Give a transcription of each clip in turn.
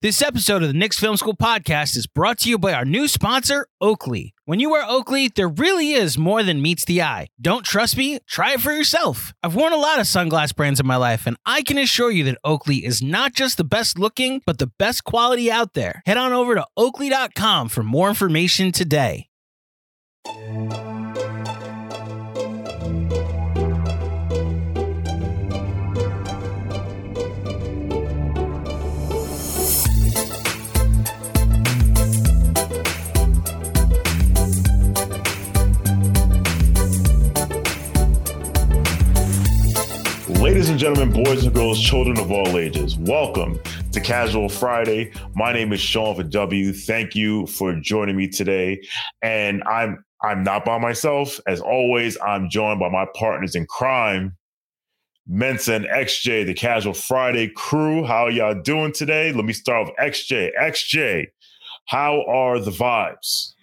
This episode of the Knicks Film School podcast is brought to you by our new sponsor, Oakley. When you wear Oakley, there really is more than meets the eye. Don't trust me? Try it for yourself. I've worn a lot of sunglass brands in my life, and I can assure you that Oakley is not just the best looking, but the best quality out there. Head on over to oakley.com for more information today. Ladies and gentlemen, boys and girls, children of all ages, welcome to Casual Friday. My name is Shawn for W. Thank you for joining me today. And I'm I'm not by myself. As always, I'm joined by my partners in crime, Mensa XJ, the Casual Friday crew. How y'all doing today? Let me start with XJ. XJ, how are the vibes?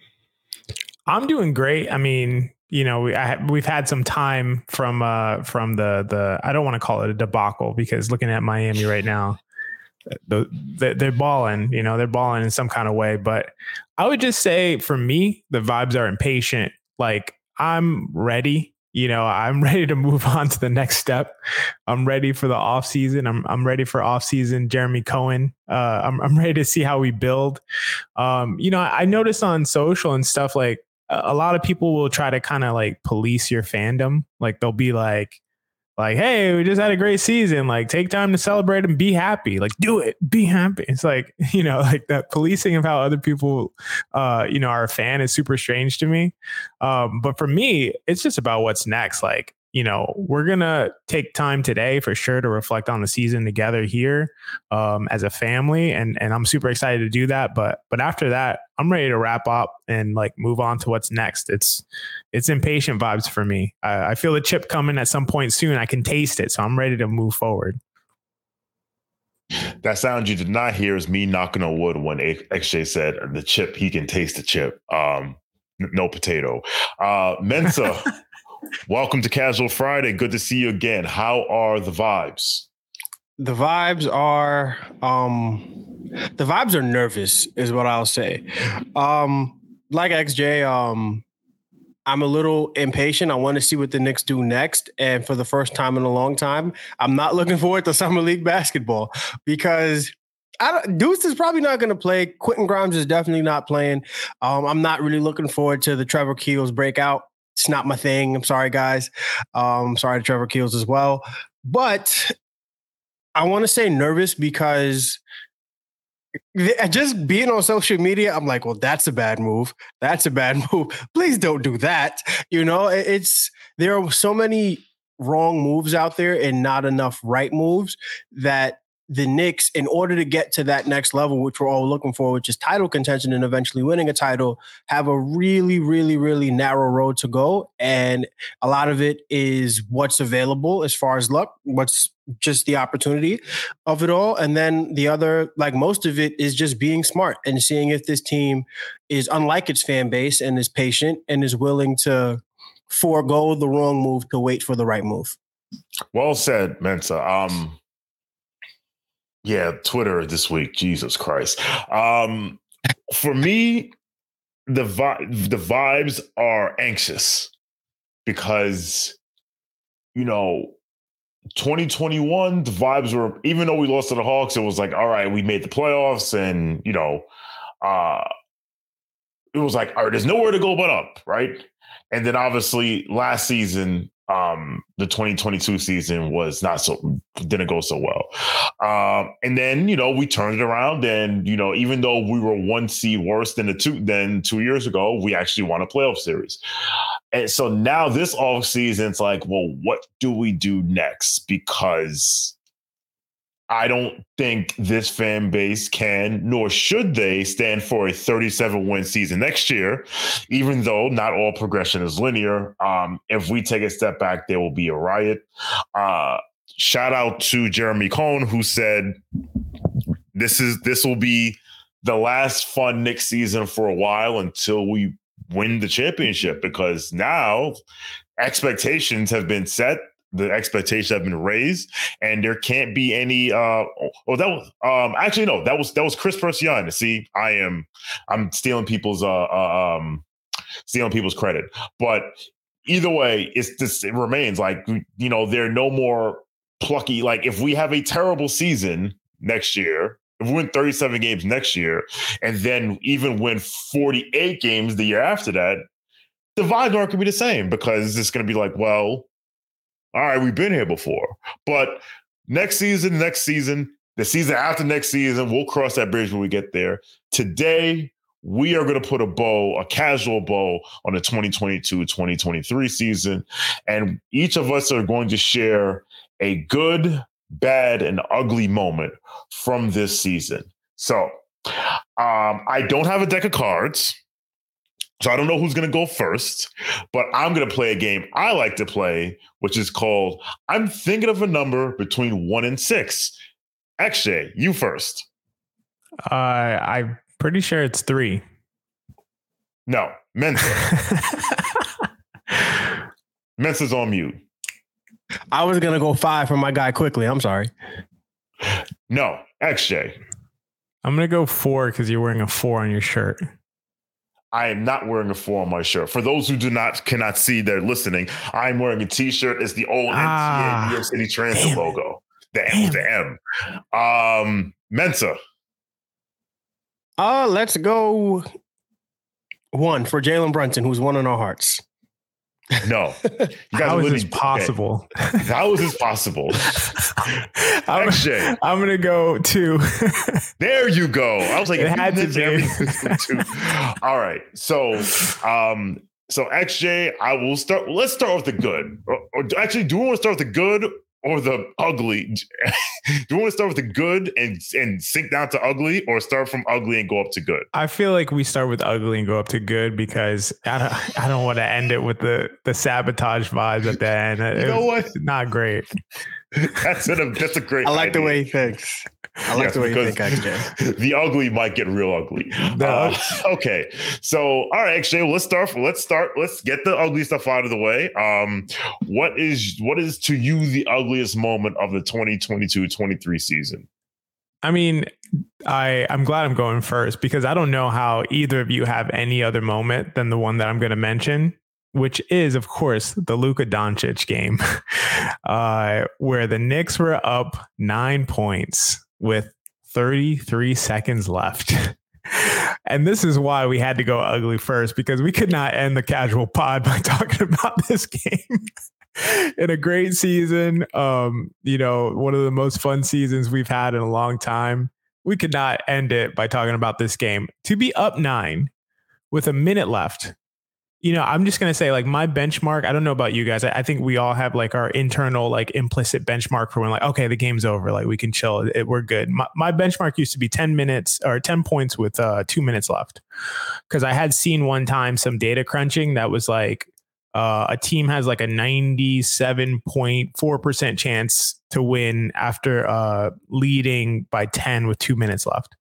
I'm doing great. I mean, you know, we I, we've had some time from uh from the the I don't want to call it a debacle because looking at Miami right now, the, the, they're balling. You know, they're balling in some kind of way. But I would just say for me, the vibes are impatient. Like I'm ready. You know, I'm ready to move on to the next step. I'm ready for the off season. I'm I'm ready for off season. Jeremy Cohen. Uh, I'm I'm ready to see how we build. Um, you know, I, I noticed on social and stuff like a lot of people will try to kind of like police your fandom. Like they'll be like, like, hey, we just had a great season. Like, take time to celebrate and be happy. Like, do it, be happy. It's like, you know, like that policing of how other people, uh, you know, are a fan is super strange to me. Um, but for me, it's just about what's next. Like, you know, we're gonna take time today for sure to reflect on the season together here um, as a family, and and I'm super excited to do that. But but after that, I'm ready to wrap up and like move on to what's next. It's it's impatient vibes for me. I, I feel the chip coming at some point soon. I can taste it, so I'm ready to move forward. That sound you did not hear is me knocking on wood when XJ said the chip, he can taste the chip. Um, no potato. Uh, Mensa, welcome to Casual Friday. Good to see you again. How are the vibes? The vibes are um the vibes are nervous, is what I'll say. Um, like XJ, um, I'm a little impatient. I want to see what the Knicks do next. And for the first time in a long time, I'm not looking forward to summer league basketball because I don't, Deuce is probably not going to play. Quentin Grimes is definitely not playing. Um, I'm not really looking forward to the Trevor Keels breakout. It's not my thing. I'm sorry, guys. Um, sorry to Trevor Keels as well. But I want to say nervous because just being on social media, I'm like, well, that's a bad move. That's a bad move. Please don't do that. You know, it's there are so many wrong moves out there and not enough right moves that the Knicks, in order to get to that next level, which we're all looking for, which is title contention and eventually winning a title, have a really, really, really narrow road to go. And a lot of it is what's available as far as luck, what's just the opportunity of it all. And then the other, like most of it, is just being smart and seeing if this team is unlike its fan base and is patient and is willing to forego the wrong move to wait for the right move. Well said, Mensa. Um, yeah, Twitter this week. Jesus Christ. Um, for me, the vi- the vibes are anxious because you know 2021 the vibes were even though we lost to the hawks it was like all right we made the playoffs and you know uh it was like all right there's nowhere to go but up right and then obviously last season um the 2022 season was not so didn't go so well. Um and then you know we turned it around and you know even though we were one seed worse than the two than two years ago we actually won a playoff series. And so now this off season it's like well what do we do next? Because I don't think this fan base can, nor should they, stand for a 37 win season next year, even though not all progression is linear. Um, if we take a step back, there will be a riot. Uh, shout out to Jeremy Cohen, who said, This is this will be the last fun next season for a while until we win the championship because now expectations have been set the expectations have been raised, and there can't be any. Uh, oh, that was um, actually no, that was that was Chris Persian. See, I am I'm stealing people's uh, uh um stealing people's credit, but either way, it's this it remains like you know there are no more plucky. Like if we have a terrible season next year, if we win 37 games next year, and then even win 48 games the year after that, the vibes aren't going to be the same because it's going to be like, well, all right, we've been here before. But next season, next season, the season after next season, we'll cross that bridge when we get there. Today, we are going to put a bow, a casual bow on the 2022 2023 season. And each of us are going to share a good, bad, and ugly moment from this season. So um, I don't have a deck of cards. So I don't know who's going to go first, but I'm going to play a game I like to play, which is called I'm thinking of a number between one and six. XJ, you first. Uh, I'm pretty sure it's three. No, Mensa. Mensa's on mute. I was gonna go five for my guy quickly. I'm sorry. No, XJ. I'm gonna go four because you're wearing a four on your shirt. I am not wearing a four on my shirt. For those who do not cannot see, they're listening. I'm wearing a T-shirt. It's the old ah, MTA New York City Transit logo. The M, the M. Um, Mensa. Uh, let's go one for Jalen Brunson, who's one in our hearts. No, you guys how is this possible? How is this possible? I'm, I'm, gonna go two. there you go. I was like, it had to be. All right, so um, so XJ, I will start. Let's start with the good. Or, or actually, do we want to start with the good or the ugly? Do you want to start with the good and and sink down to ugly, or start from ugly and go up to good? I feel like we start with ugly and go up to good because I don't I don't want to end it with the the sabotage vibes at the end. You it know what? Not great. that's a that's a great. I like idea. the way he thinks. I like yes, the way you think, XJ. The ugly might get real ugly. Uh, okay, so all right, XJ, well, let's start. Let's start. Let's get the ugly stuff out of the way. Um, what is what is to you the ugliest moment of the 2022-23 season? I mean, I I'm glad I'm going first because I don't know how either of you have any other moment than the one that I'm going to mention which is, of course, the Luka Doncic game, uh, where the Knicks were up nine points with 33 seconds left. and this is why we had to go ugly first because we could not end the casual pod by talking about this game. in a great season, um, you know, one of the most fun seasons we've had in a long time. We could not end it by talking about this game. To be up nine with a minute left you know, I'm just gonna say like my benchmark. I don't know about you guys. I, I, think we all have like our internal like implicit benchmark for when like okay the game's over, like we can chill, it, we're good. My, my, benchmark used to be 10 minutes or 10 points with uh, two minutes left, because I had seen one time some data crunching that was like uh, a team has like a 97.4 percent chance to win after uh, leading by 10 with two minutes left.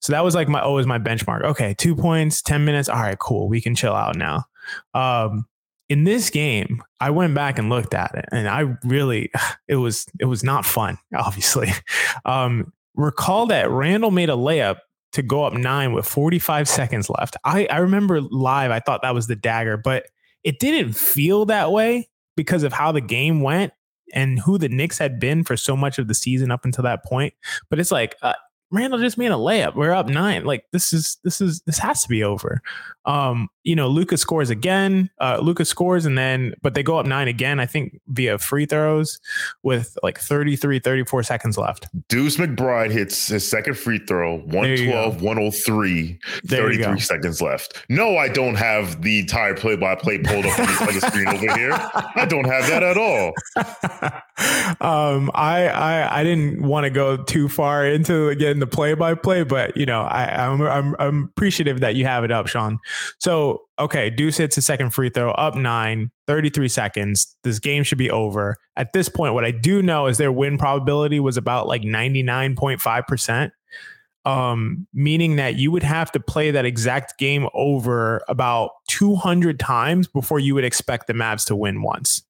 So that was like my always my benchmark. Okay, two points, 10 minutes. All right, cool. We can chill out now. Um, in this game, I went back and looked at it, and I really, it was it was not fun. Obviously, um, recall that Randle made a layup to go up nine with 45 seconds left. I, I remember live, I thought that was the dagger, but it didn't feel that way because of how the game went and who the Knicks had been for so much of the season up until that point. But it's like, uh, Randle just made a layup. We're up nine. Like this is this is this has to be over. Um, you know, Lucas scores again. Uh, Lucas scores and then, but they go up nine again. I think via free throws with like 33, 34 seconds left. Deuce McBride hits his second free throw. 112, 103, 33 seconds left. No, I don't have the entire play-by-play pulled up on the screen over here. I don't have that at all. um, I I I didn't want to go too far into again in the play by play, but you know, I, I'm, I'm, I'm appreciative that you have it up, Shawn. So, okay, Deuce hits a second free throw, up nine, 33 seconds. This game should be over. At this point, what I do know is their win probability was about like 99.5%. Um, meaning that you would have to play that exact game over about 200 times before you would expect the Mavs to win once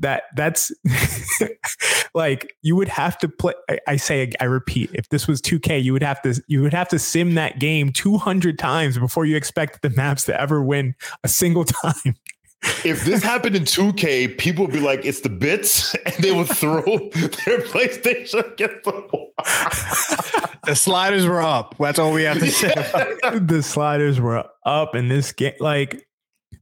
that that's like you would have to play I, I, say i repeat if this was 2k you would have to you would have to sim that game 200 times before you expect the Mavs to ever win a single time. If this happened in 2k people would be like it's the bits and they would throw their playstation against the wall. The sliders were up. That's all we have to say the sliders were up in this game like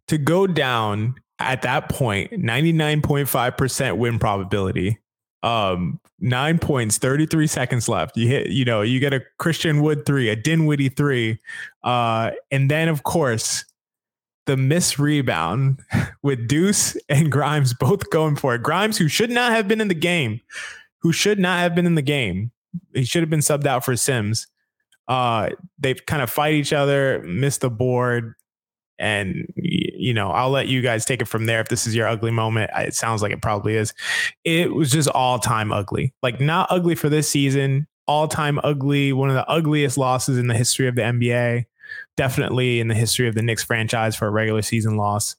to go down at that point 99.5% win probability. Um nine points 33 seconds left. You hit you know you get a christian wood three a dinwiddie three uh and then of course the miss rebound with deuce and grimes both going for it. Grimes who should not have been in the game who should not have been in the game he should have been subbed out for sims. Uh they kind of fight each other miss the board and you know i'll let you guys take it from there if this is your ugly moment. It sounds like it probably is. It was just all time ugly. Like not ugly for this season all time ugly one of the ugliest losses in the history of the nba definitely in the history of the Knicks franchise for a regular season loss.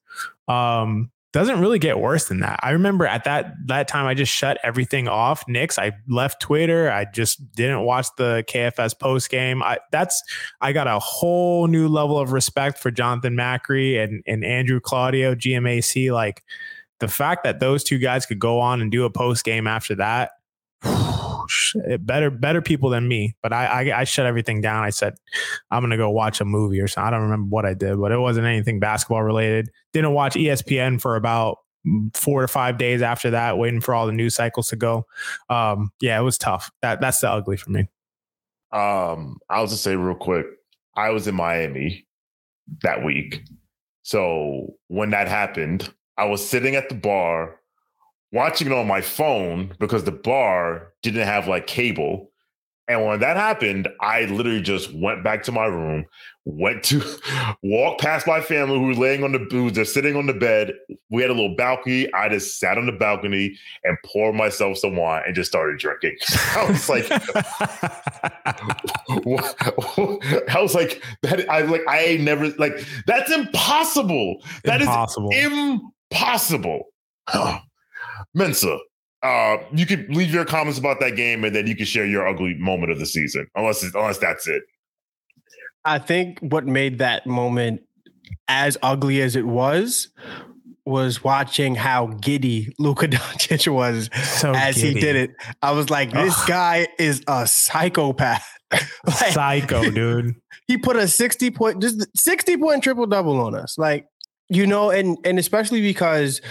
Um, doesn't really get worse than that. I remember at that that time I just shut everything off. Knicks, I left Twitter. I just didn't watch the KFS post game. I that's I got a whole new level of respect for Jonathan Macri and and Andrew Claudio GMAC. Like the fact that those two guys could go on and do a post game after that. better better people than me but I, I, I shut everything down. I said i'm gonna go watch a movie or something. I don't remember what i did but it wasn't anything basketball related. Didn't watch espn for about four to five days after that waiting for all the news cycles to go. Um yeah it was tough. That that's the ugly for me. Um i'll just say real quick i was in miami that week. So when that happened i was sitting at the bar watching it on my phone because the bar didn't have like cable. And when that happened, I literally just went back to my room, went to walk past my family who was laying on the booze, they're sitting on the bed. We had a little balcony. I just sat on the balcony and poured myself some wine and just started drinking. I was like, I was like, that I like I never like that's impossible. That impossible. is impossible. Mensa, uh, you can leave your comments about that game, and then you can share your ugly moment of the season, unless unless that's it. I think what made that moment as ugly as it was was watching how giddy Luka Doncic was so as giddy. he did it. I was like, this Ugh. guy is a psychopath. like, Psycho, dude. He put a 60 point, just 60 point triple double on us. Like, you know, and and especially because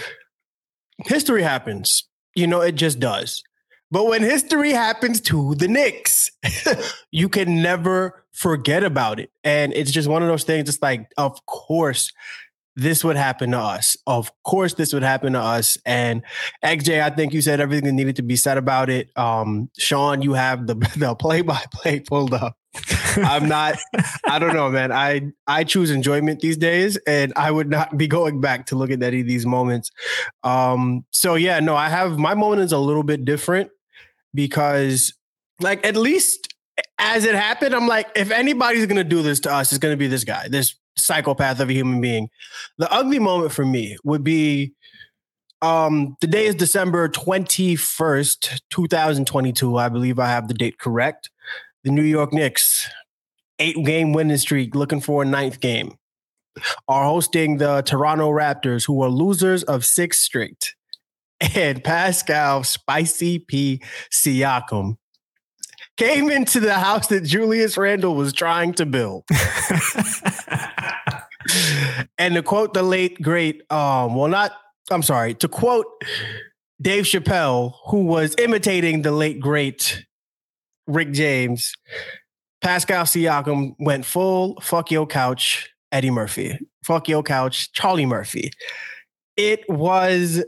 history happens. You know, it just does. But when history happens to the Knicks, you can never forget about it. And it's just one of those things. It's like, of course, this would happen to us. Of course, this would happen to us. And XJ, I think you said everything that needed to be said about it. Um, Sean, you have the the play by play pulled up. I'm not. I don't know, man. I I choose enjoyment these days, and I would not be going back to look at any of these moments. Um. So yeah, no, I have my moment is a little bit different because, like, at least as it happened, I'm like, if anybody's gonna do this to us, it's gonna be this guy, this psychopath of a human being. The ugly moment for me would be um the day is December 21st, 2022. I believe I have the date correct. The New York Knicks, eight game winning streak, looking for a ninth game, are hosting the Toronto Raptors, who are losers of six straight. And Pascal Spicy P. Siakam came into the house that Julius Randle was trying to build. and to quote the late great, um, well, not I'm sorry, to quote Dave Chappelle, who was imitating the late great Rick James, Pascal Siakam went full fuck your couch, Eddie Murphy. Fuck your couch, Charlie Murphy. It was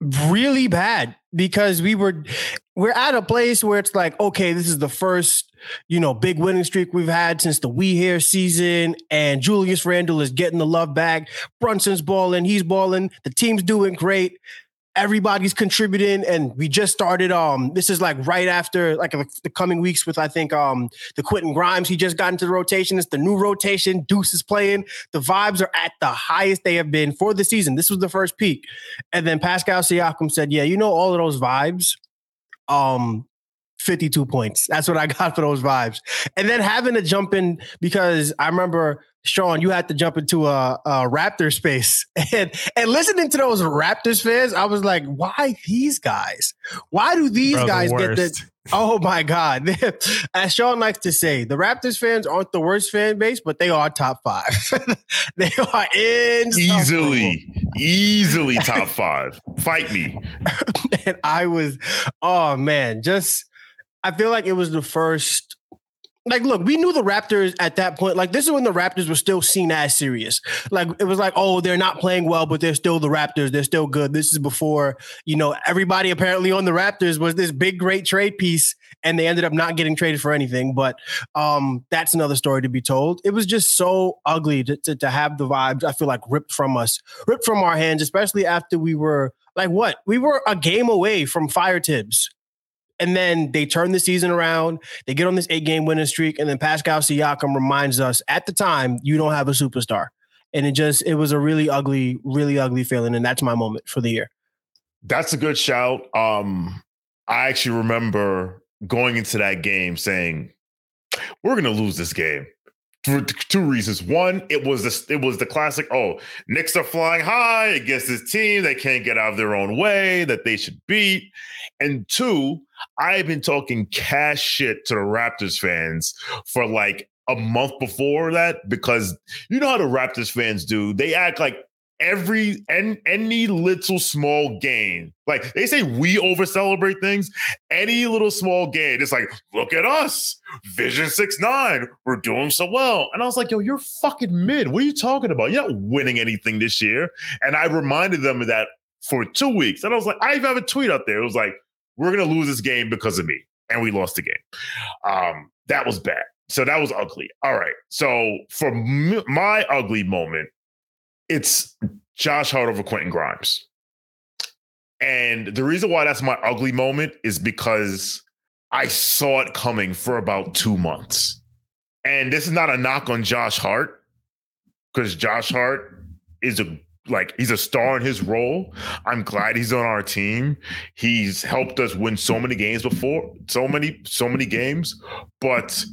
really bad because we were we're at a place where it's like okay this is the first you know big winning streak we've had since the we here season and Julius Randle is getting the love back Brunson's balling he's balling the team's doing great everybody's contributing and we just started um this is like right after like the coming weeks with i think um the quentin grimes he just got into the rotation. It's the new rotation. Deuce is playing. The vibes are at the highest they have been for the season. This was the first peak. And then pascal siakam said yeah you know all of those vibes? Um 52 points. That's what I got for those vibes. And then having to jump in because I remember Shawn, you had to jump into a, a Raptor space and and listening to those Raptors fans, I was like, why these guys? Why do these Bro, guys the get the Oh my God. As Shawn likes to say, the Raptors fans aren't the worst fan base, but they are top five. they are in easily, easily top five. Fight me. and I was, oh man, just I feel like it was the first like look we knew the raptors at that point like this is when the raptors were still seen as serious. Like it was like oh they're not playing well but they're still the raptors. They're still good. This is before you know everybody apparently on the raptors was this big great trade piece and they ended up not getting traded for anything. But um that's another story to be told. It was just so ugly to, to, to have the vibes i feel like ripped from us ripped from our hands especially after we were like what? We were a game away from fire thibs and then they turn the season around. They get on this eight game winning streak. And then Pascal Siakam reminds us at the time, you don't have a superstar. And it just, it was a really ugly, really ugly feeling. And that's my moment for the year. That's a good shout. Um, I actually remember going into that game saying, we're going to lose this game for two reasons. One, it was the it was the classic. Oh, Knicks are flying high against this team. They can't get out of their own way that they should beat. And two, I've been talking cash shit to the Raptors fans for like a month before that because you know how the Raptors fans do. They act like every and any little small gain. Like they say we over celebrate things. Any little small gain it's like look at us. Vision six nine we're doing so well. And i was like yo you're fucking mid. What are you talking about? You're not winning anything this year. And i reminded them of that for two weeks. And i was like i even have a tweet out there. It was like we're gonna lose this game because of me. And we lost the game. Um that was bad. So that was ugly. All right. So for m- my ugly moment it's Josh Hart over Quentin Grimes. And the reason why that's my ugly moment is because I saw it coming for about two months. And this is not a knock on Josh Hart, because Josh Hart is a like he's a star in his role. I'm glad he's on our team. He's helped us win so many games before, so many, so many games. But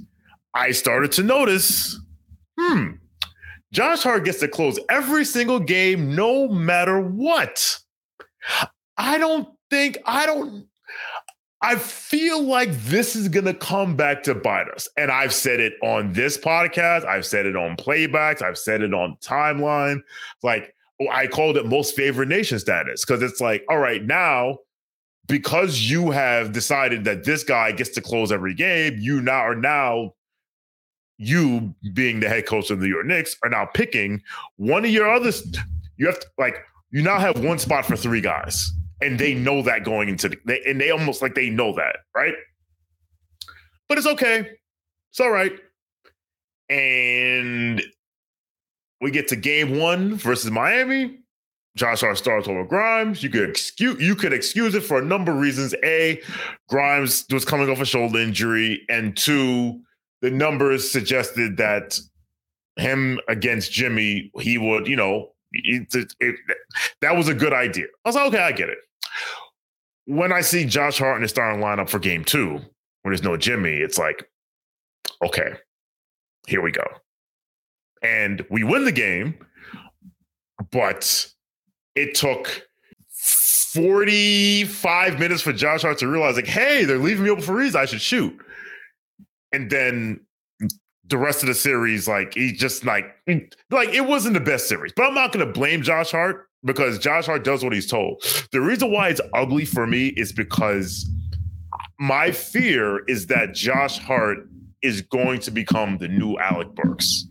I started to notice, hmm, Josh Hart gets to close every single game, no matter what. I don't think, I don't, I feel like this is going to come back to bite us. And I've said it on this podcast, I've said it on playbacks, I've said it on timeline. Like, oh, I called it most favorite nation status because it's like, all right, now because you have decided that this guy gets to close every game, you now are now you being the head coach of the New York Knicks are now picking one of your others. You have to like you now have one spot for three guys, and they know that going into the they, and they almost like they know that, right? But it's okay. It's all right. And we get to game one versus Miami. Josh Hart starts over Grimes. You could excuse you could excuse it for a number of reasons. A, Grimes was coming off a shoulder injury, and two, the numbers suggested that him against Jimmy, he would, you know, it, it, it, that was a good idea. I was like, okay, I get it. When I see Josh Hart in the starting lineup for game two, when there's no Jimmy, it's like, okay, here we go. And we win the game, but it took 45 minutes for Josh Hart to realize, like, hey, they're leaving me open for reasons. I should shoot and then the rest of the series, like he just like like it wasn't the best series. But I'm not gonna blame Josh Hart because Josh Hart does what he's told. The reason why it's ugly for me is because my fear is that Josh Hart is going to become the new Alec Burks.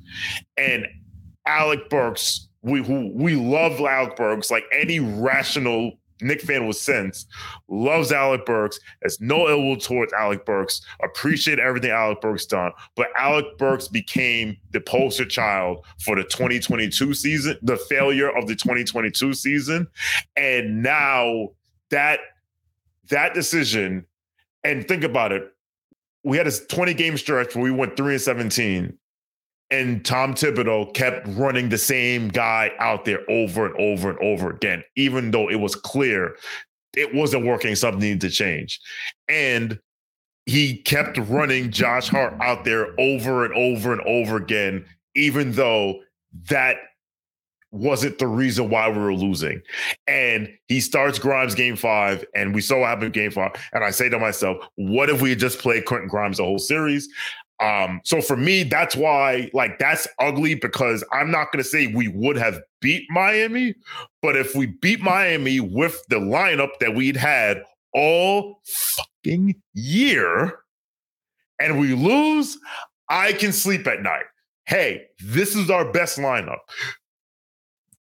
And Alec Burks, we who we love Alec Burks, like any rational Knick fan with sense, loves Alec Burks, has no ill will towards Alec Burks, appreciate everything Alec Burks done. But Alec Burks became the poster child for the 2022 season, the failure of the 2022 season. And now that that decision, and think about it. We had a 20 game stretch where we went three and 17, and Tom Thibodeau kept running the same guy out there over and over and over again, even though it was clear it wasn't working, something needed to change. And he kept running Josh Hart out there over and over and over again, even though that wasn't the reason why we were losing. And he starts Grimes game five, and we saw what happened game five. And I say to myself, what if we just played Quentin Grimes the whole series? Um, so for me, that's why, like, that's ugly because I'm not to say we would have beat Miami, but if we beat Miami with the lineup that we'd had all fucking year and we lose, I can sleep at night. Hey, this is our best lineup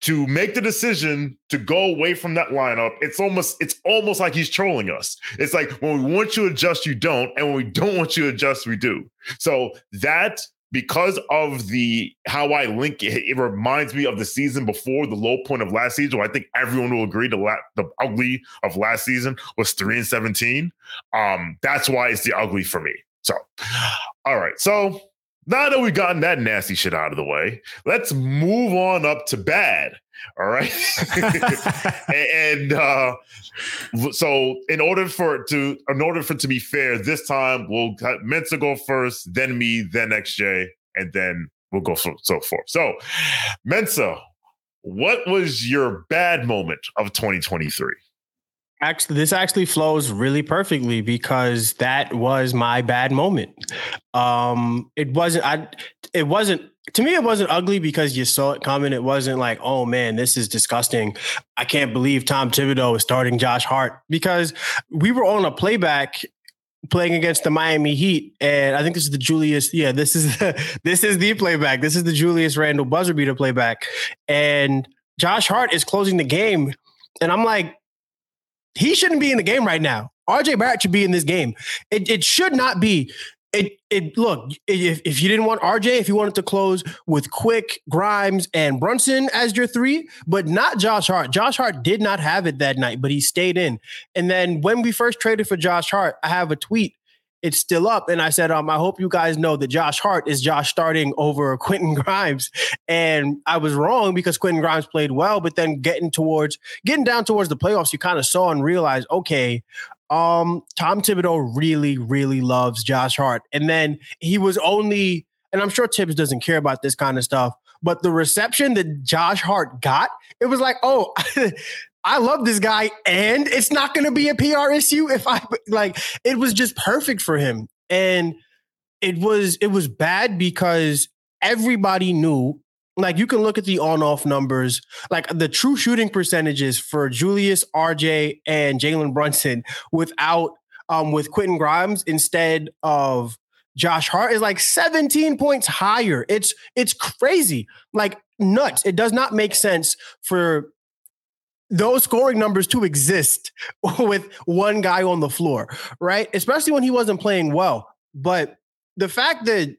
to make the decision to go away from that lineup, it's almost it's almost like he's trolling us. It's like when we want you to adjust, you don't, and when we don't want you to adjust, we do. So that because of the how I link it, it reminds me of the season before the low point of last season. I think everyone will agree the la- the ugly of last season was three and seventeen. Um, that's why it's the ugly for me. So, all right, so now that we've gotten that nasty shit out of the way, let's move on up to bad. All right. and uh, so in order for it to in order for it to be fair, this time we'll Mensa go first, then me, then XJ, and then we'll go so, so forth. So Mensa, what was your bad moment of 2023? Actually this actually flows really perfectly because that was my bad moment um it wasn't i it wasn't to me it wasn't ugly because you saw it coming it wasn't like oh man this is disgusting i can't believe tom thibodeau is starting josh hart because we were on a playback playing against the Miami Heat, and I think this is the Julius. Yeah, this is the, this is the playback. This is the Julius Randle buzzer beater playback, and Josh Hart is closing the game, and I'm like, he shouldn't be in the game right now. RJ Barrett should be in this game. It, it should not be. It, it look if, if you didn't want RJ, if you wanted to close with Quick, Grimes, and Brunson as your three, but not Josh Hart. Josh Hart did not have it that night, but he stayed in. And then when we first traded for Josh Hart, I have a tweet it's still up. And I said, um, I hope you guys know that Josh Hart is Josh starting over Quentin Grimes. And I was wrong because Quentin Grimes played well, but then getting towards getting down towards the playoffs, you kind of saw and realized, okay, um, Tom Thibodeau really, really loves Josh Hart. And then he was only, and I'm sure Thibs doesn't care about this kind of stuff, but the reception that Josh Hart got, it was like, oh, I love this guy, and it's not going to be a PR issue if I like. It was just perfect for him, and it was it was bad because everybody knew. Like you can look at the on-off numbers, like the true shooting percentages for Julius, RJ, and Jalen Brunson without um with Quentin Grimes instead of Josh Hart is like 17 points higher. It's it's crazy. Like nuts. It does not make sense for those scoring numbers to exist with one guy on the floor, right? Especially when he wasn't playing well. But the fact that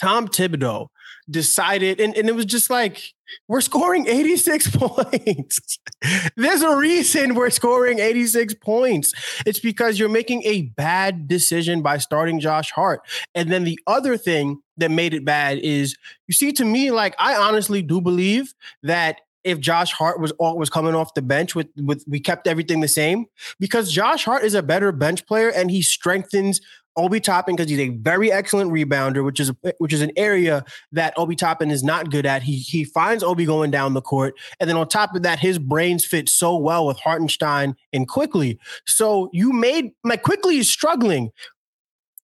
Tom Thibodeau decided, and, and it was just like, we're scoring 86 points. There's a reason we're scoring 86 points. It's because you're making a bad decision by starting Josh Hart. And then the other thing that made it bad is you see, to me, like, I honestly do believe that if Josh Hart was was coming off the bench with with we kept everything the same because Josh Hart is a better bench player and he strengthens Obi Toppin because he's a very excellent rebounder, which is a, which is an area that Obi Toppin is not good at. He he finds Obi going down the court, and then on top of that, his brains fit so well with Hartenstein and Quickley. So you made like Quickley is struggling.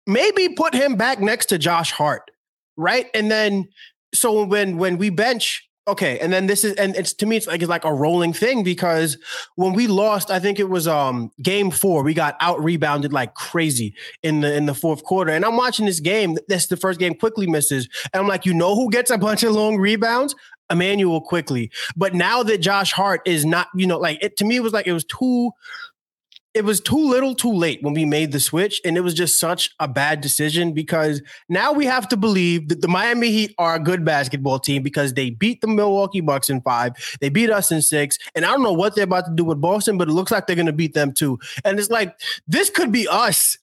Maybe put him back next to Josh Hart, right? And then so when when we bench Okay, and then this is and it's to me it's like it's like a rolling thing because when we lost, I think it was um game four, we got out rebounded like crazy in the in the fourth quarter. And I'm watching this game. That's the first game Quickley misses. And I'm like, you know who gets a bunch of long rebounds? Immanuel Quickley But now that Josh Hart is not, you know, like it to me it was like it was too it was too little too late when we made the switch and it was just such a bad decision because now we have to believe that the Miami Heat are a good basketball team because they beat the Milwaukee Bucks in 5 they beat us in 6 and I don't know what they're about to do with Boston but it looks like they're going to beat them too. And it's like this could be us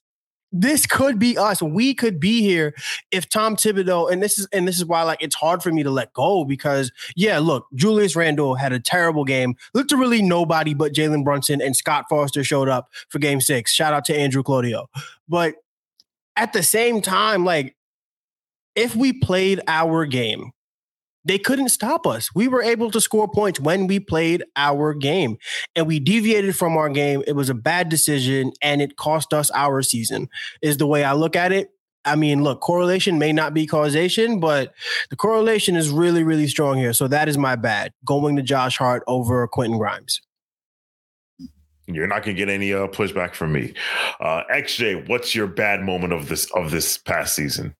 this could be us. We could be here if Tom Thibodeau, and this is and this is why like it's hard for me to let go because yeah, look, Julius Randle had a terrible game. Literally nobody but Jalen Brunson and Scott Foster showed up for game six. Shout out to Andrew Claudio. But at the same time, like if we played our game, they couldn't stop us. We were able to score points when we played our game and we deviated from our game. It was a bad decision and it cost us our season, is the way I look at it. I mean, look, correlation may not be causation, but the correlation is really, really strong here. So that is my bad going to Josh Hart over Quentin Grimes. You're not gonna get any uh, pushback from me. Uh, XJ, what's your bad moment of this of this past season?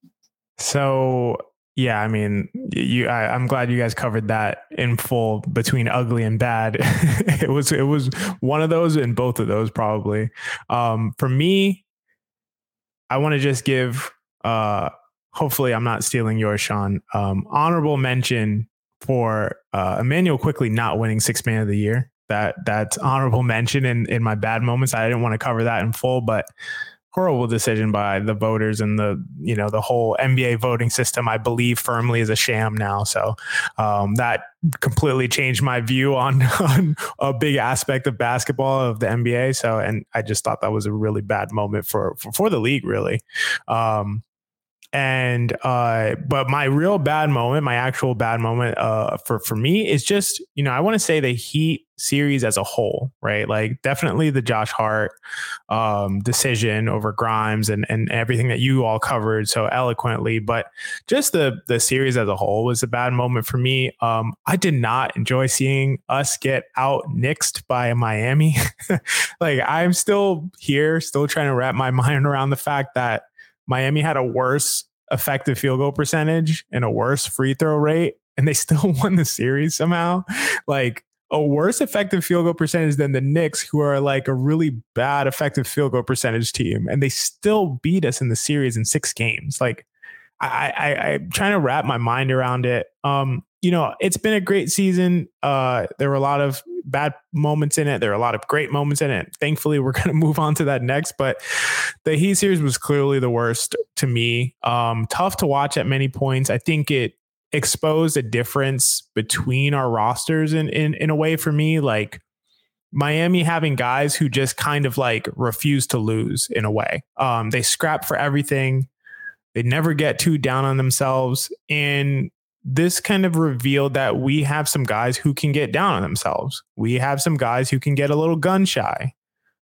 So yeah, I mean, you. I, am glad you guys covered that in full between ugly and bad. it was it was one of those and both of those probably. Um, for me, I want to just give. Uh, hopefully, I'm not stealing yours, Shawn. Um, honorable mention for uh, Immanuel Quickley not winning Six Man of the Year. That that's honorable mention in in my bad moments. I didn't want to cover that in full, but horrible decision by the voters and the you know the whole NBA voting system. I believe firmly is a sham now. So um, that completely changed my view on on a big aspect of basketball of the NBA. So and I just thought that was a really bad moment for for, for the league, really. Um, and uh but my real bad moment my actual bad moment uh for for me is just you know i want to say the heat series as a whole right? Like definitely the josh hart um decision over grimes and and everything that you all covered so eloquently but just the the series as a whole was a bad moment for me. Um i did not enjoy seeing us get out nixed by miami. Like i'm still here still trying to wrap my mind around the fact that Miami had a worse effective field goal percentage and a worse free throw rate, and they still won the series somehow. Like a worse effective field goal percentage than the Knicks, who are like a really bad effective field goal percentage team, and they still beat us in the series in six games. Like I, I, I'm trying to wrap my mind around it. Um, you know, it's been a great season. Uh, there were a lot of bad moments in it. There are a lot of great moments in it. Thankfully, we're going to move on to that next. But the Heat series was clearly the worst to me. Um, tough to watch at many points. I think it exposed a difference between our rosters in in in a way for me. Like Miami having guys who just kind of like refuse to lose in a way. Um, they scrap for everything. They never get too down on themselves. And this kind of revealed that we have some guys who can get down on themselves. We have some guys who can get a little gun shy.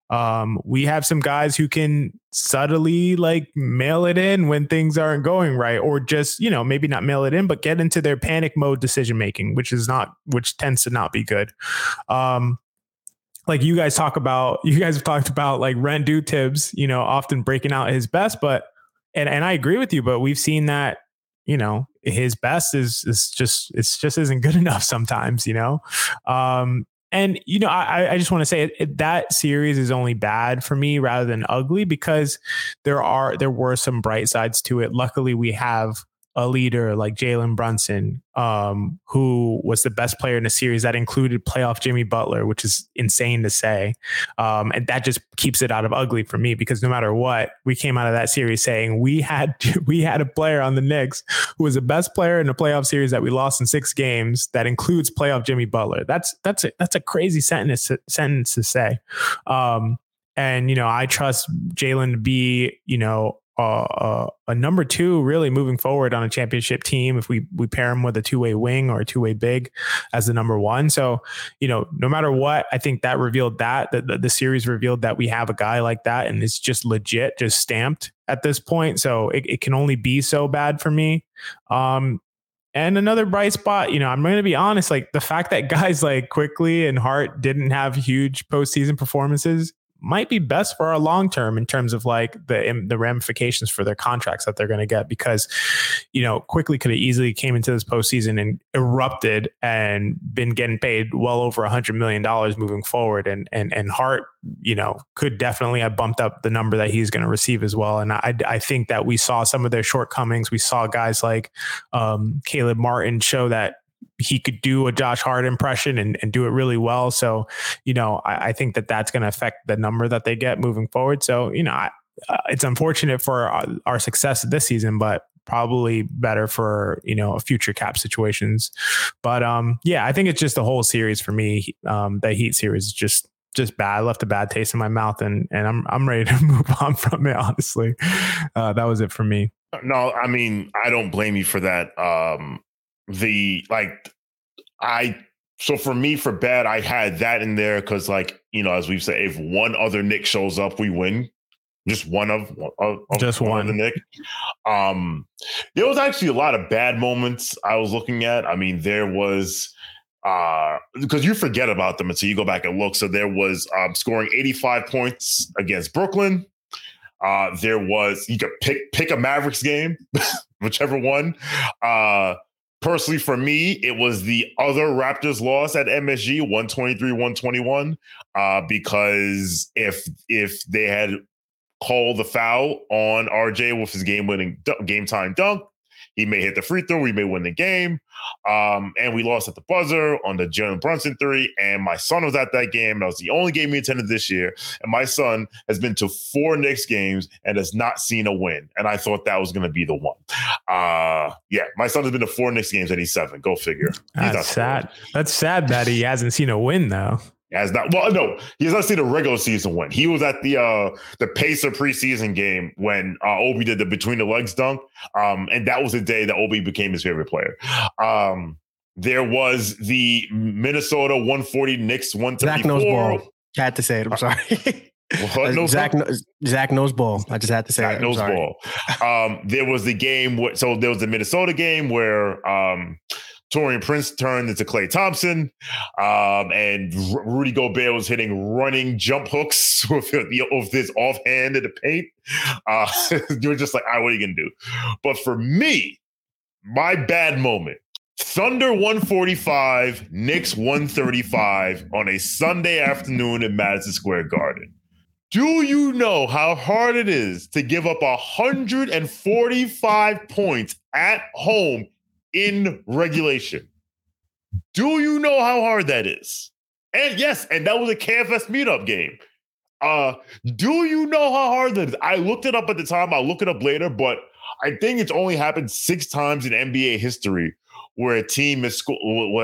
Um, we have some guys who can subtly like mail it in when things aren't going right, or just, you know, maybe not mail it in, but get into their panic mode decision making, which is not, which tends to not be good. Um, like you guys talk about, you guys have talked about like Rendu Tibbs, you know, often breaking out his best, but and and I agree with you, but we've seen that you know his best is is just it's just isn't good enough sometimes you know? Um and you know i i just want to say it, it, that series is only bad for me rather than ugly because there are there were some bright sides to it. Luckily we have a leader like Jalen Brunson, um, who was the best player in the series. That included playoff Jimmy Butler, which is insane to say. Um, and that just keeps it out of ugly for me because no matter what, we came out of that series saying we had we had a player on the Knicks who was the best player in the playoff series that we lost in six games. That includes playoff Jimmy Butler. That's that's a, that's a crazy sentence sentence to say. Um, and you know, I trust Jalen to be you know uh, a number two really moving forward on a championship team if we we pair him with a two way wing or a two way big as the number one. So you know, no matter what, I think that revealed that the, the, the series revealed that we have a guy like that, and it's just legit, just stamped at this point. So it, it can only be so bad for me. Um, and another bright spot, you know, I'm going to be honest, like the fact that guys like Quickley and Hart didn't have huge postseason performances might be best for our long term in terms of like the the ramifications for their contracts that they're going to get because you know Quickley could have easily came into this postseason and erupted and been getting paid well over a hundred million dollars moving forward. And and and Hart you know could definitely have bumped up the number that he's going to receive as well. And I I think that we saw some of their shortcomings. We saw guys like um, Caleb Martin show that he could do a Josh Hart impression and, and do it really well. So, you know, I, I think that that's going to affect the number that they get moving forward. So, you know, I, uh, it's unfortunate for our, our, success this season, but probably better for you know future cap situations. But um, yeah, I think it's just the whole series for me. Um, the Heat series is just just bad. I left a bad taste in my mouth, and and I'm I'm ready to move on from it. Honestly, uh, that was it for me. No, I mean I don't blame you for that. Um, the like I so for me for bad I had that in there because like you know as we've said if one other Knick shows up we win just one of, of just one, one. of the Knick. Um, there was actually a lot of bad moments I was looking at. I mean there was uh because you forget about them until you go back and look. So there was um, scoring 85 points against Brooklyn. Uh, there was you could pick pick a Mavericks game, whichever one. Uh, Personally, for me, it was the other Raptors loss at MSG, 123, 121. Uh, because if if they had called the foul on RJ with his game winning game time dunk, he may hit the free throw. We may win the game. Um, and we lost at the buzzer on the Jalen Brunson three. And my son was at that game. That was the only game he attended this year. And my son has been to four Knicks games and has not seen a win. And I thought that was going to be the one. Uh, yeah, my son has been to four Knicks games and he's seven. Go figure. That's sad. That's sad that he hasn't seen a win though has not well no he has not seen a regular season win he was at the uh the pacer preseason game when uh obi did the between the legs dunk um and that was the day that obi became his favorite player um there was the minnesota 140 Knicks 134 Zach knows ball. I had to say it i'm sorry What? No Zach, Zach knows ball. I just had to say Zach knows ball. Um, there was the game. Where, so there was the Minnesota game where um, Taurean Prince turned into Klay Thompson, um, and R- Rudy Gobert was hitting running jump hooks with, with his offhand in the paint. Uh, you were just like, right, what are you gonna do? But for me, my bad moment. Thunder 145, Knicks 135 on a Sunday afternoon in Madison Square Garden. Do you know how hard it is to give up 145 points at home in regulation. Do you know how hard that is? And yes, and that was a KFS meetup game. Uh, do you know how hard that is? I looked it up at the time. I'll look it up later, but I think it's only happened six times in NBA history where a team has,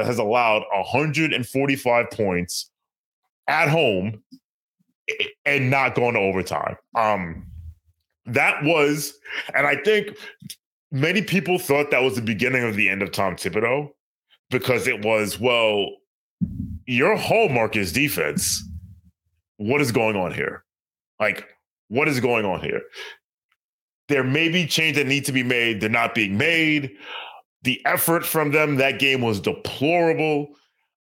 has allowed 145 points at home and not going to overtime. Um, that was, and I think many people thought that was the beginning of the end of Tom Thibodeau because it was, well, your hallmark is defense. What is going on here? Like, what is going on here? There may be change that need to be made. They're not being made. The effort from them that game was deplorable.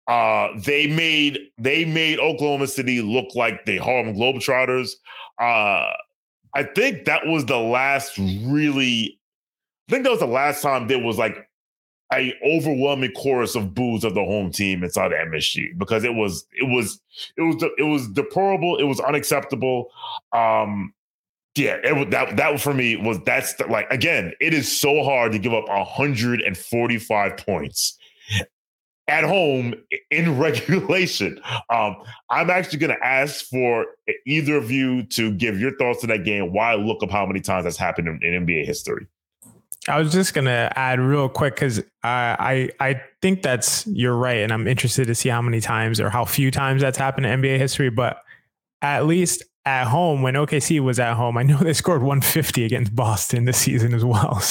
Uh, they made they made Oklahoma City look like the Harlem Globetrotters. Uh, I think that was the last really I think that was the last time there was like a overwhelming chorus of boos of the home team inside the MSG because it was it was it was it was deplorable. It was unacceptable. Um, yeah, it, that that for me was that's the, like again, it is so hard to give up 145 points at home in regulation. Um, I'm actually going to ask for either of you to give your thoughts to that game. Why look up how many times that's happened in, in NBA history. I was just gonna add real quick because I I think that's you're right, and I'm interested to see how many times or how few times that's happened in NBA history. But at least at home, when OKC was at home, I know they scored 150 against Boston this season as well.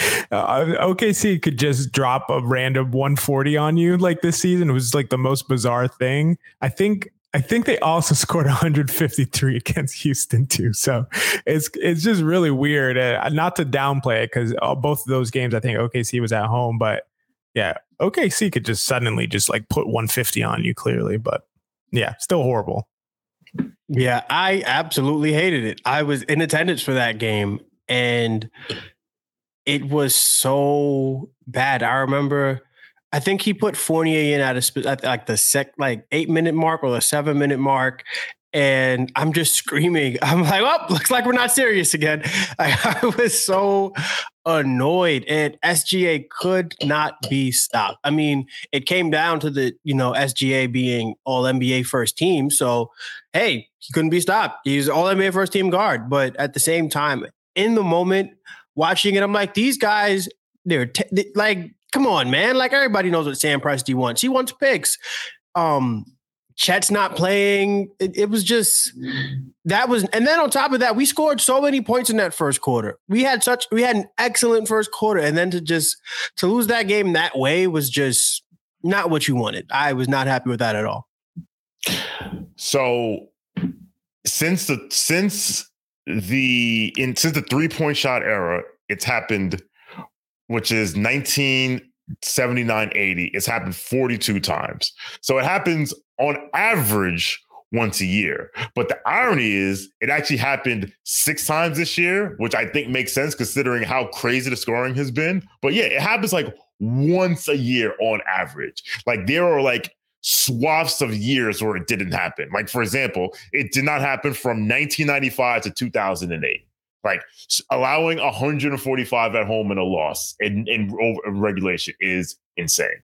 So uh, OKC could just drop a random 140 on you like this season. It was like the most bizarre thing. I think I think they also scored 153 against Houston too. So it's it's just really weird. Uh, not to downplay it because uh, both of those games, I think OKC was at home, but yeah, OKC could just suddenly just like put 150 on you clearly. But yeah, still horrible. Yeah, I absolutely hated it. I was in attendance for that game and it was so bad. I remember I think he put Fournier in at a at like the sec like eight minute mark or the seven minute mark, and I'm just screaming. I'm like, oh, looks like we're not serious again. I, I, was so annoyed, and SGA could not be stopped. I mean, it came down to the you know SGA being All NBA first team, so hey, he couldn't be stopped. He's All NBA first team guard, but at the same time, in the moment, watching it, I'm like, these guys, they're t- like come on, man. Like everybody knows what Sam Presti wants. He wants picks. Um, Chet's not playing. It, it, was just that was, and then on top of that, we scored so many points in that first quarter. We had such we had an excellent first quarter, and then to just to lose that game that way was just not what you wanted. I was not happy with that at all. So since the since the in since the three point shot era, it's happened which is 1979 80. It's happened 42 times. So it happens on average once a year. But the irony is, it actually happened six times this year, which I think makes sense considering how crazy the scoring has been. But yeah, it happens like once a year on average. Like there are like swaths of years where it didn't happen. Like, for example, it did not happen from 1995 to 2008. Like allowing 145 at home in a loss in, in regulation is insane.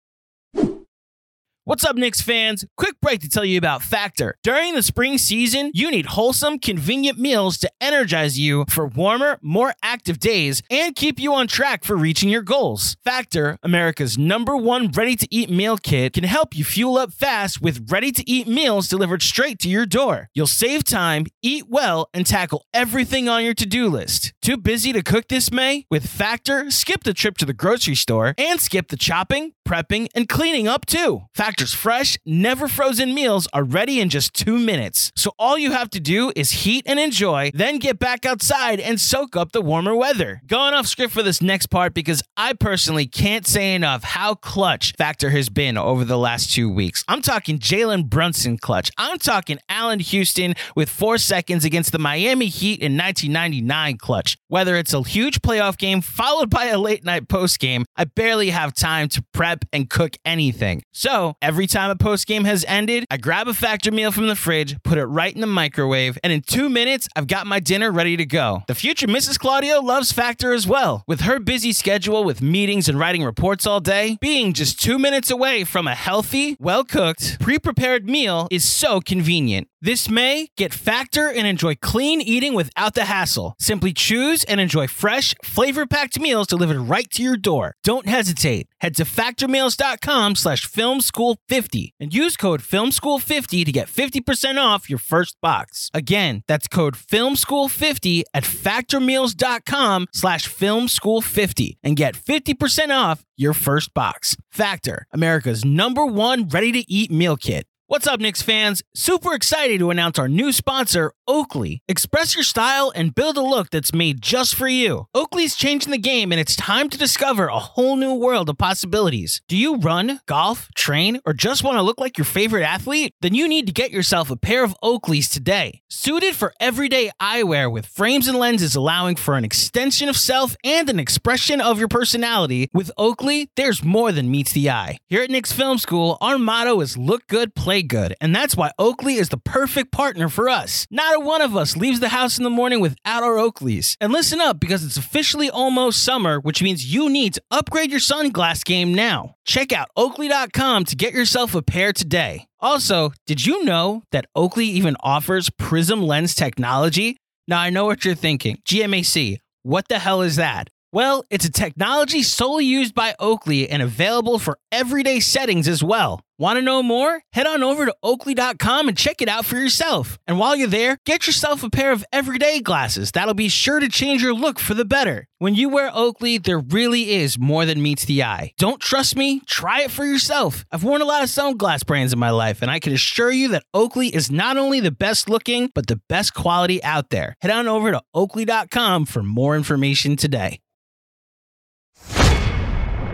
What's up, Knicks fans? Quick break to tell you about Factor. During the spring season, you need wholesome, convenient meals to energize you for warmer, more active days and keep you on track for reaching your goals. Factor, America's number one ready to eat meal kit, can help you fuel up fast with ready to eat meals delivered straight to your door. You'll save time, eat well, and tackle everything on your to do list. Too busy to cook this May? With Factor, skip the trip to the grocery store and skip the chopping, prepping, and cleaning up too. Factor Factor's fresh, never frozen meals are ready in just two minutes. So all you have to do is heat and enjoy, then get back outside and soak up the warmer weather. Going off script for this next part because I personally can't say enough how clutch Factor has been over the last two weeks. I'm talking Jalen Brunson clutch. I'm talking Allan Houston with four seconds against the Miami Heat in 1999 clutch. Whether it's a huge playoff game followed by a late night post game, I barely have time to prep and cook anything. So Every time a post game has ended, I grab a factor meal from the fridge, put it right in the microwave, and in two minutes, I've got my dinner ready to go. The future Mrs. Claudio loves Factor as well. With her busy schedule with meetings and writing reports all day, being just two minutes away from a healthy, well cooked, pre prepared meal is so convenient. This May, get Factor and enjoy clean eating without the hassle. Simply choose and enjoy fresh, flavor packed meals delivered right to your door. Don't hesitate. Head to factormeals.com slash filmschool50 and use code filmschool50 to get 50% off your first box. Again, that's code filmschool50 at factormeals.com slash filmschool50 and get 50% off your first box. Factor, America's number one ready to eat meal kit. What's up, Knicks fans? Super excited to announce our new sponsor, Oakley. Express your style and build a look that's made just for you. Oakley's changing the game and it's time to discover a whole new world of possibilities. Do you run, golf, train, or just want to look like your favorite athlete? Then you need to get yourself a pair of Oakleys today. Suited for everyday eyewear with frames and lenses allowing for an extension of self and an expression of your personality, with Oakley, there's more than meets the eye. Here at Knicks Film School, our motto is look good, play good, and that's why Oakley is the perfect partner for us. Not a one of us leaves the house in the morning without our Oakleys. And listen up because it's officially almost summer, which means you need to upgrade your sunglass game now. Check out oakley.com to get yourself a pair today. Also, did you know that Oakley even offers prism lens technology? Now, I know what you're thinking. GMAC, what the hell is that? Well, it's a technology solely used by Oakley and available for everyday settings as well. Want to know more? Head on over to oakley.com and check it out for yourself. And while you're there, get yourself a pair of everyday glasses that'll be sure to change your look for the better. When you wear Oakley, there really is more than meets the eye. Don't trust me? Try it for yourself. I've worn a lot of sunglass brands in my life, and I can assure you that Oakley is not only the best looking, but the best quality out there. Head on over to oakley.com for more information today.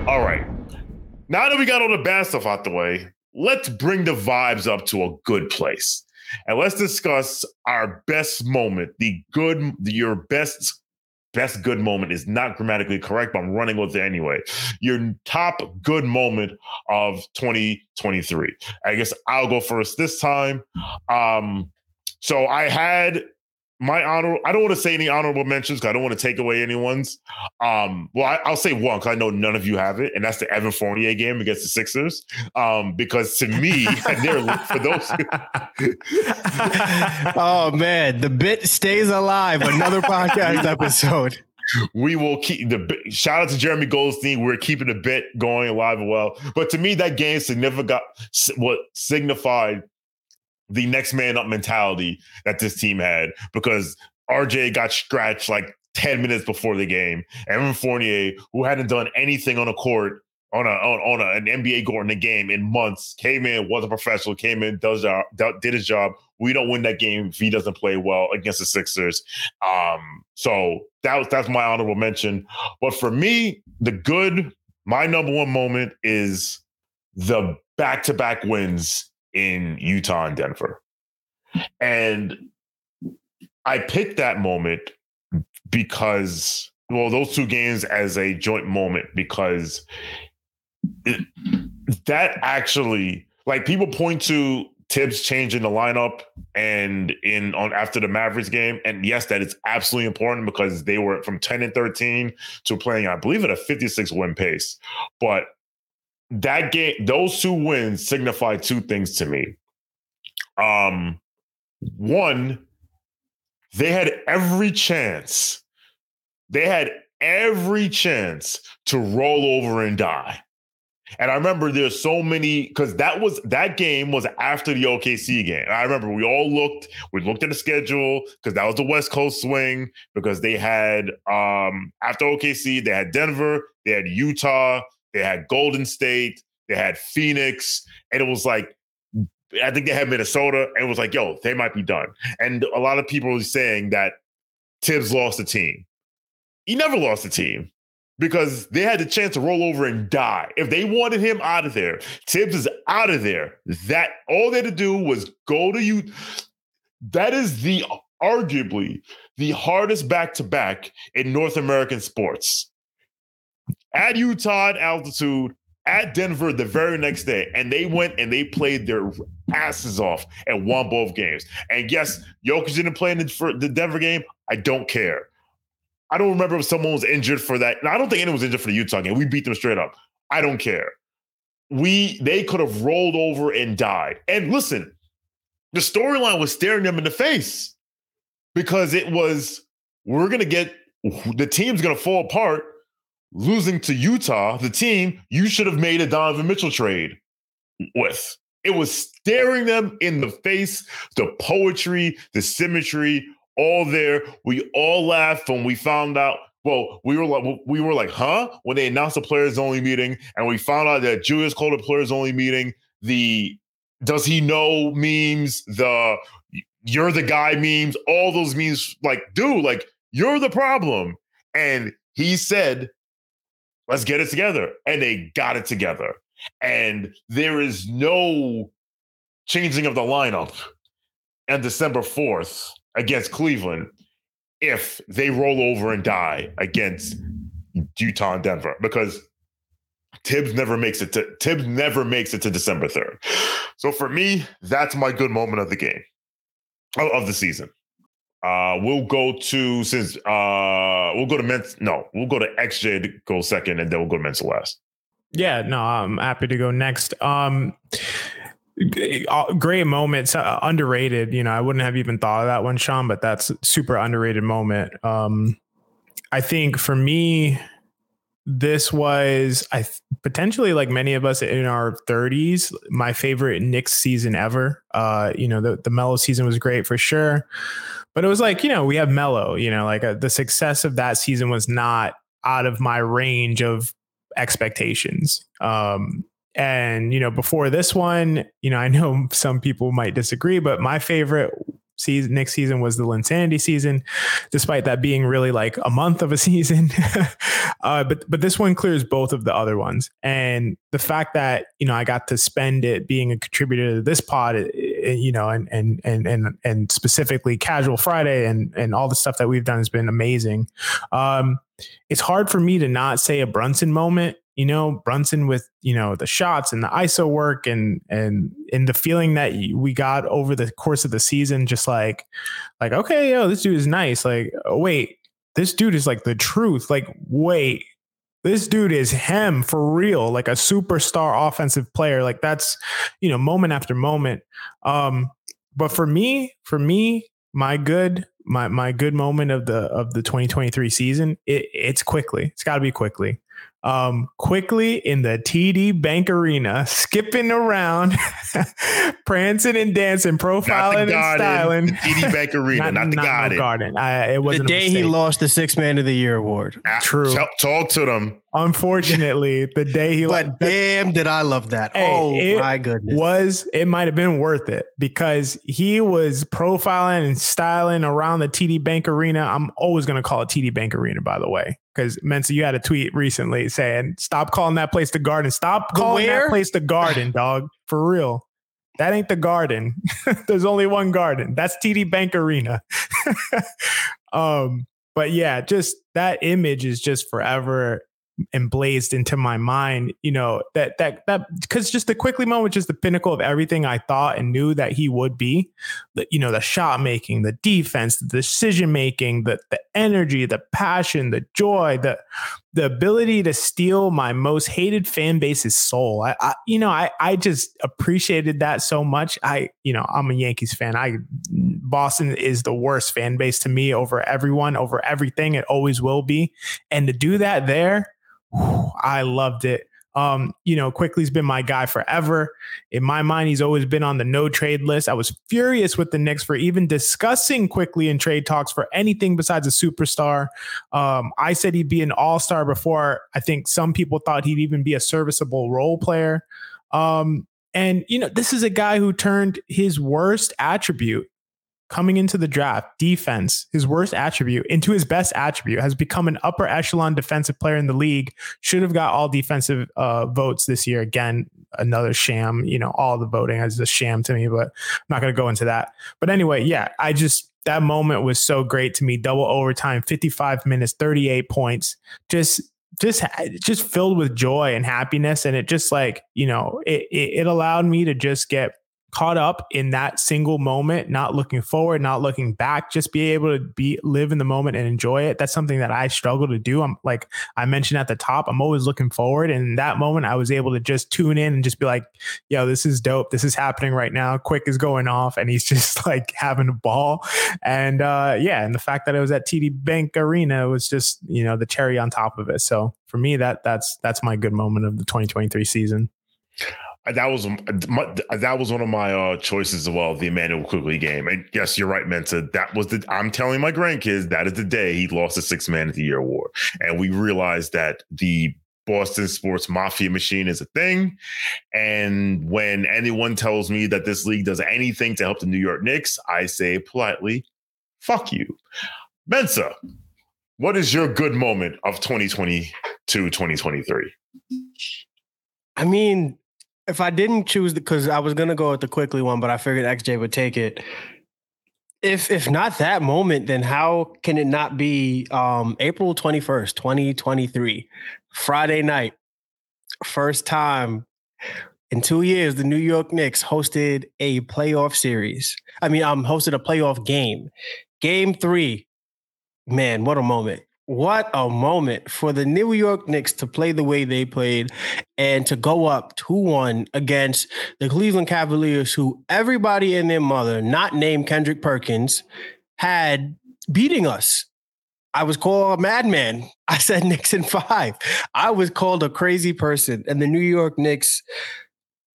All right. Now that we got all the bad stuff out the way, let's bring the vibes up to a good place. and let's discuss our best moment, the good, your best best good moment is not grammatically correct, but I'm running with it anyway. Your top good moment of 2023. I guess I'll go first this time. Um, so I had my honor i don't want to say any honorable mentions because i don't want to take away anyone's um well I, will say one because i know none of you have it and that's the evan fournier game against the sixers um because to me for those oh man the bit stays alive another podcast episode we will keep the shout out to Jeremy Goldstein. We're keeping the bit going alive and well. But to me, that game significant what signified the next man up mentality that this team had because RJ got scratched like 10 minutes before the game. Evan Fournier, who hadn't done anything on a court on a on, on a, an NBA court in the game in months, came in, was a professional, came in, does job, did his job. We don't win that game if he doesn't play well against the Sixers. Um, so that was that's my honorable mention. But for me, the good, my number one moment is the back-to-back wins in Utah and Denver. And I picked that moment because, well, those two games as a joint moment because it, that actually, like, people point to Thibs changing the lineup and in on after the Mavericks game. And yes, that is absolutely important because they were from 10 and 13 to playing, I believe, at a 56 win pace. But that game, those two wins signify two things to me. Um, one, they had every chance. They had every chance to roll over and die. And I remember there's so many because that was that game was after the OKC game. I remember we all looked, we looked at the schedule because that was the West Coast swing because they had um after OKC, they had Denver, they had Utah, they had Golden State, they had Phoenix, and it was like I think they had Minnesota, and it was like, yo, they might be done. And a lot of people were saying that Thibs lost the team. He never lost the team because they had the chance to roll over and die. If they wanted him out of there, Thibs is out of there. That all they had to do was go to you. That is the arguably the hardest back to back in North American sports at Utah at altitude, at Denver the very next day, and they went and they played their asses off and won both games. And yes, Jokic didn't play in the, the Denver game. I don't care. I don't remember if someone was injured for that. I don't think anyone was injured for the Utah game. We beat them straight up. I don't care. We they could have rolled over and died. And listen, the storyline was staring them in the face because it was we're gonna get the team's gonna fall apart losing to Utah, the team you should have made a Donovan Mitchell trade with. It was staring them in the face, the poetry, the symmetry, all there. We all laughed when we found out. Well, we were like, we were like, huh? When they announced the players only meeting, and we found out that Julius called a players only meeting. The does he know memes? The you're the guy memes, all those memes. Like, dude, like you're the problem. And he said let's get it together. And they got it together. And there is no changing of the lineup on December 4th against Cleveland if they roll over and die against Utah and Denver because Thibs never makes it to Thibs never makes it to December 3rd. So for me, that's my good moment of the game of the season. Uh, we'll go to since uh, we'll go to men's. No, we'll go to XJ to go second, and then we'll go to men's last. Yeah, no, I'm happy to go next. Um, uh, great moments, uh, underrated. You know, I wouldn't have even thought of that one, Shawn, but that's super underrated moment. Um, I think for me, this was I potentially like many of us in our 30s, my favorite Knicks season ever. Uh, you know, the the Melo season was great for sure. But it was like, you know, we have Melo, you know, like uh, the success of that season was not out of my range of expectations. Um, and, you know, before this one, you know, I know some people might disagree, but my favorite season Knicks season was the Linsanity season, despite that being really like a month of a season. uh, but but this one clears both of the other ones, and the fact that you know I got to spend it being a contributor to this pod, you know, and and and and and specifically Casual Friday and and all the stuff that we've done has been amazing. Um, it's hard for me to not say a Brunson moment. You know, Brunson with you know the shots and the ISO work and and and the feeling that we got over the course of the season, just like like okay, yo, this dude is nice. Like, oh, wait, this dude is like the truth. Like, wait, this dude is him for real, like a superstar offensive player. Like that's, you know, moment after moment. Um, but for me, for me, my good, my my good moment of the of the 2023 season, it, it's Quickley. It's got to be Quickley um, Quickley in the TD Bank Arena, skipping around, prancing and dancing, profiling and styling. The TD Bank Arena, not, not the not Garden. No garden. I, it wasn't the day he lost the Six Man of the Year award. Ah, True. Talk, talk to them. Unfortunately, the day he but damn did I love that. Hey, oh my goodness. Was it might have been worth it because he was profiling and styling around the TD Bank Arena. I'm always gonna call it TD Bank Arena, by the way. Because Mensa, you had a tweet recently saying, stop calling that place the garden. Stop calling that place the garden, dog. For real. That ain't the garden. There's only one garden. That's TD Bank Arena. um, but yeah, just that image is just forever emblazed into my mind you know that that that because just the Quickley moment just the pinnacle of everything i thought and knew that he would be. The you know the shot making the defense the decision making the the energy the passion the joy the the ability to steal my most hated fan base's soul. I, I you know i i just appreciated that so much. I you know i'm a yankees fan. I boston is the worst fan base to me over everyone over everything it always will be. And to do that there I loved it. Um, you know, Quickley's been my guy forever. In my mind, he's always been on the no trade list. I was furious with the Knicks for even discussing quickly in trade talks for anything besides a superstar. Um, I said he'd be an all star before I think some people thought he'd even be a serviceable role player. Um, and, you know, this is a guy who turned his worst attribute coming into the draft, defense, his worst attribute, into his best attribute, has become an upper echelon defensive player in the league. Should have got all defensive uh, votes this year. Again, another sham. You know, all the voting is a sham to me, but I'm not going to go into that. But anyway, yeah, I just that moment was so great to me. Double overtime, 55 minutes, 38 points. Just just just filled with joy and happiness and it just like you know it, it, it allowed me to just get caught up in that single moment, not looking forward, not looking back, just be able to be live in the moment and enjoy it. That's something that I struggle to do. I'm like I mentioned at the top, I'm always looking forward. And in that moment, I was able to just tune in and just be like, yo, this is dope. This is happening right now. Quick is going off and he's just like having a ball. And uh yeah, and the fact that it was at TD Bank Arena was just, you know, the cherry on top of it. So for me, that that's that's my good moment of the 2023 season that was that was one of my uh, choices as well. The Immanuel Quickley game, and yes, you're right, Mensa. That was the. I'm telling my grandkids that is the day he lost the Six Man of the Year award, and we realized that the Boston sports mafia machine is a thing. And when anyone tells me that this league does anything to help the New York Knicks, I say politely, "Fuck you." Mensa, what is your good moment of 2022, 2023? I mean, if I didn't choose because I was gonna go with the Quickley one, but I figured XJ would take it. If if not that moment, then how can it not be um, April twenty first, twenty twenty three, Friday night, first time in two years the New York Knicks hosted a playoff series. I mean, um, hosted a playoff game. Game three, man, what a moment! What a moment for the New York Knicks to play the way they played and to go up 2 1 against the Cleveland Cavaliers, who everybody and their mother, not named Kendrick Perkins, had beating us. I was called a madman. I said Knicks in five. I was called a crazy person. And the New York Knicks,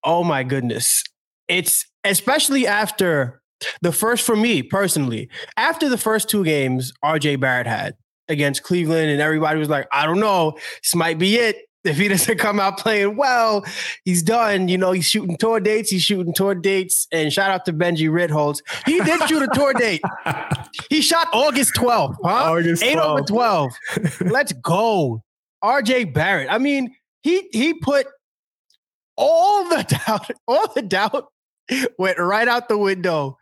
oh my goodness. It's especially after the first, for me personally, after the first two games RJ Barrett had against Cleveland, and everybody was like, I don't know, this might be it. If he doesn't come out playing well, he's done. You know, he's shooting tour dates. He's shooting tour dates. And shout out to Benji Ritholtz. He did shoot a tour date. He shot August 12th, huh? August 8 over 12. Let's go. RJ Barrett. I mean, he he put all the doubt, all the doubt went right out the window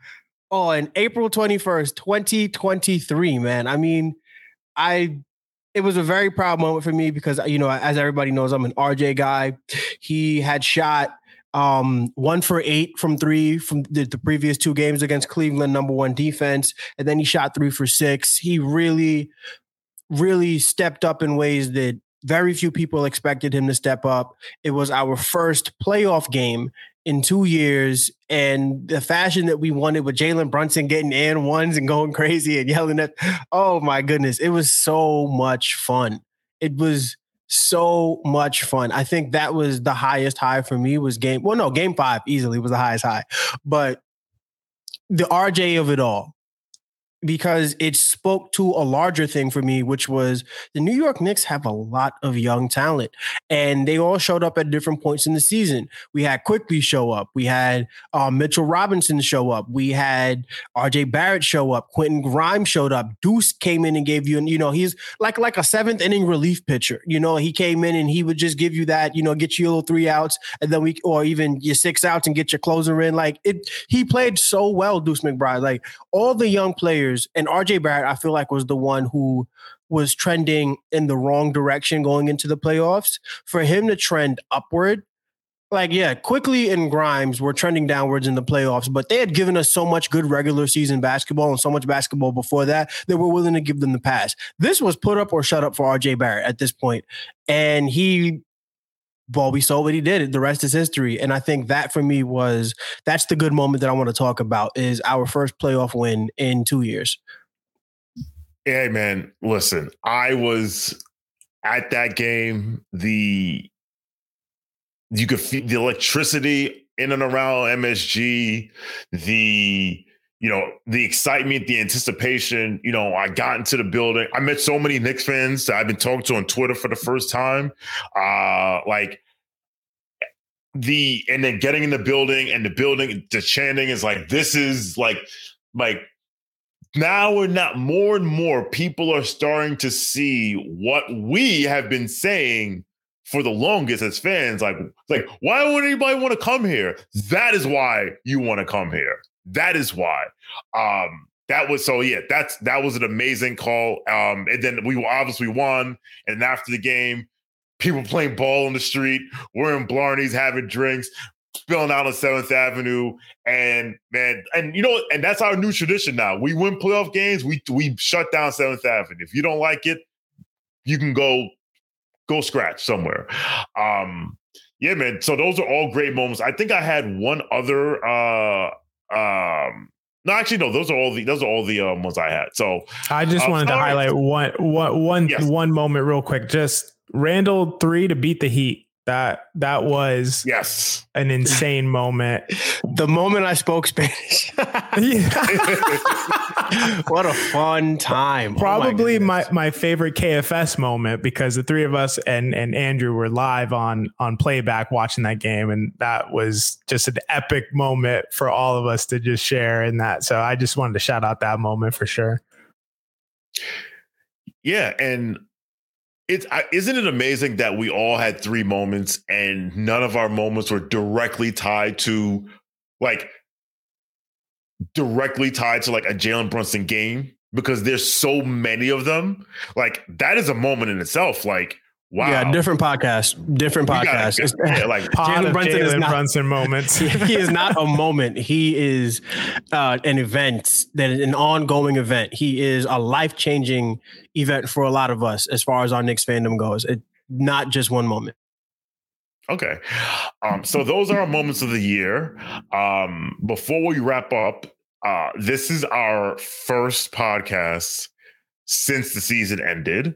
on April 21st, 2023, man. I mean, I it was a very proud moment for me because you know, as everybody knows, I'm an RJ guy. He had shot um one for eight from three from the, the, previous two games against Cleveland, number one defense, and then he shot three for six. He really, really stepped up in ways that very few people expected him to step up. It was our first playoff game in two years, and the fashion that we wanted with Jalen Brunson getting and ones and going crazy and yelling at, oh my goodness, it was so much fun. It was so much fun. I think that was the highest high for me was game. Well, no, game five easily was the highest high, but the RJ of it all, because it spoke to a larger thing for me, which was the New York Knicks have a lot of young talent, and they all showed up at different points in the season. We had Quickley show up, we had uh, Mitchell Robinson show up, we had R.J. Barrett show up, Quentin Grimes showed up, Deuce came in and gave you, you know, he's like like a seventh inning relief pitcher. You know, he came in and he would just give you that, you know, get you a little three outs, and then we or even your six outs and get your closer in. Like it, he played so well, Deuce McBride. Like all the young players players, and RJ Barrett, I feel like was the one who was trending in the wrong direction going into the playoffs. For him to trend upward, like yeah, Quickley and Grimes were trending downwards in the playoffs, but they had given us so much good regular season basketball and so much basketball before that that we're willing to give them the pass. This was put up or shut up for RJ Barrett at this point, and he well, we saw what he did. The rest is history. And I think that for me was that's the good moment that I want to talk about is our first playoff win in two years. Hey man, listen, I was at that game. The you could feel the electricity in and around MSG, the you know, the excitement, the anticipation. You know, I got into the building. I met so many Knicks fans I've been talking to on Twitter for the first time. Uh, like the and then getting in the building and the building, the chanting is like, this is like like now we're not more and more people are starting to see what we have been saying for the longest as fans like like why would anybody want to come here that is why you want to come here that is why. Um, that was so yeah, that's that was an amazing call. Um, and then we obviously won. And after the game, people playing ball on the street, wearing Blarneys, having drinks, spilling out on Seventh Avenue, and man, and you know, and that's our new tradition now. We win playoff games, we we shut down Seventh Avenue. If you don't like it, you can go go scratch somewhere. Um, yeah, man. So those are all great moments. I think I had one other uh um, no, actually, no. Those are all the those are all the um, ones I had. So I just uh, wanted to highlight one one one yes. one moment real quick. Just Randle three to beat the Heat. That that was yes an insane moment. The moment I spoke Spanish. what a fun time. Probably oh my, my, my favorite KFS moment because the three of us and and Andrew were live on on playback watching that game and that was just an epic moment for all of us to just share in that. So I just wanted to shout out that moment for sure. Yeah, and it's isn't it amazing that we all had three moments and none of our moments were directly tied to like directly tied to like a Jalen Brunson game because there's so many of them. Like that is a moment in itself. Like Wow. Yeah, different podcast. Different podcast. Yeah, like Jalen Brunson Jalen is not, Brunson moments. he is not a moment. He is uh, an event that is an ongoing event. He is a life changing event for a lot of us as far as our Knicks fandom goes. It, not just one moment. Okay. Um, so those are our moments of the year. Um, before we wrap up, uh, this is our first podcast since the season ended.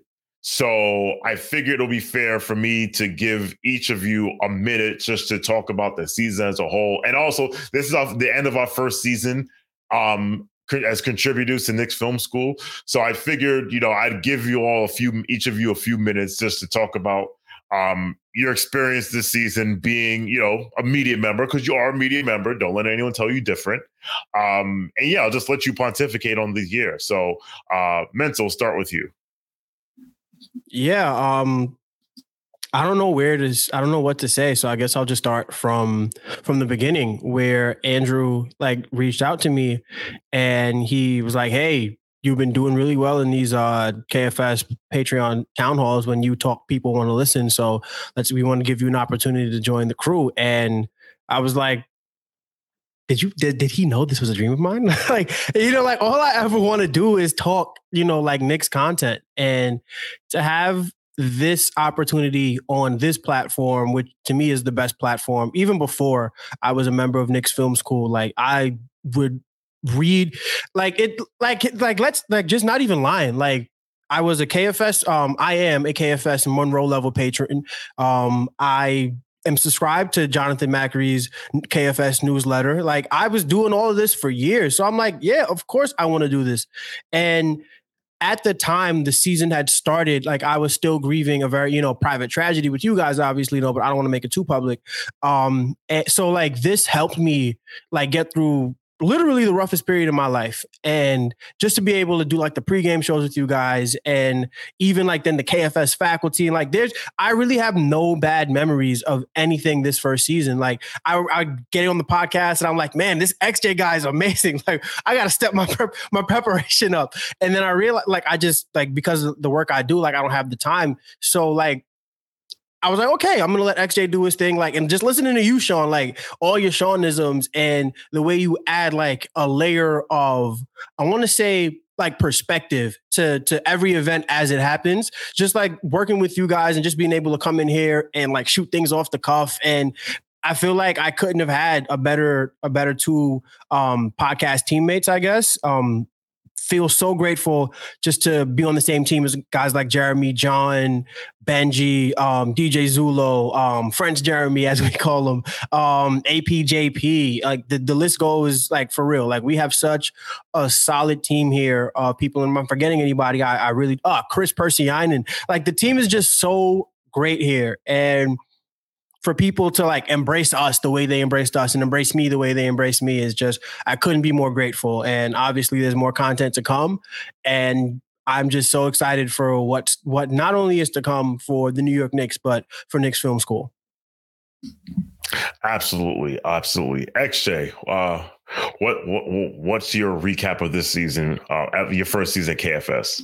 So I figured it'll be fair for me to give each of you a minute just to talk about the season as a whole. And also, this is off the end of our first season um, as contributors to Knicks Film School. So I figured, you know, I'd give you all a few, each of you a few minutes just to talk about um, your experience this season being, you know, a media member because you are a media member. Don't let anyone tell you different. Um, and yeah, I'll just let you pontificate on the year. So, uh, Mental, start with you. Yeah, um, I don't know where to. I don't know what to say. So I guess I'll just start from from the beginning, where Andrew like reached out to me, and he was like, "Hey, you've been doing really well in these uh, KFS Patreon town halls when you talk. People want to listen. So let's. We want to give you an opportunity to join the crew." And I was like, did you did, did he know this was a dream of mine like you know like all i ever want to do is talk you know like Knicks content and to have this opportunity on this platform which to me is the best platform even before i was a member of Knicks film school like i would read like it like like let's like just not even lying like I was a KFS. Um, I am a KFS and Monroe level patron. Um, I am subscribed to Jonathan Macri's KFS newsletter. Like I was doing all of this for years. So I'm like, yeah, of course I want to do this. And at the time the season had started, like I was still grieving a very, you know, private tragedy, which you guys obviously know, but I don't want to make it too public. Um, so like this helped me like get through literally the roughest period of my life. And just to be able to do like the pregame shows with you guys and even like then the KFS faculty and like there's I really have no bad memories of anything this first season. Like I, I get on the podcast and I'm like, man, this XJ guy is amazing. Like I gotta step my prep, my preparation up. And then I realized like I just like because of the work I do, like I don't have the time. So like I was like, okay, I'm gonna let XJ do his thing, like, and just listening to you, Shawn, like all your Shawnisms and the way you add like a layer of, I want to say like perspective to to every event as it happens. Just like working with you guys and just being able to come in here and like shoot things off the cuff and I feel like I couldn't have had a better a better two um podcast teammates, I guess. Um feel so grateful just to be on the same team as guys like Jeremy, John, Benji, um, DJ Zulo, um, French Jeremy, as we call him, um, APJP. Like the, the list goes like for real. Like we have such a solid team here. Uh, people, and I'm forgetting anybody. I, I really, uh, Chris Persianen. Like the team is just so great here. And for people to like embrace us the way they embraced us and embrace me the way they embraced me is just I couldn't be more grateful. And obviously there's more content to come. And I'm just so excited for what's what not only is to come for the New York Knicks, but for Knicks Film School. Absolutely, absolutely. XJ, uh, what what what's your recap of this season? Uh, your first season at KFS.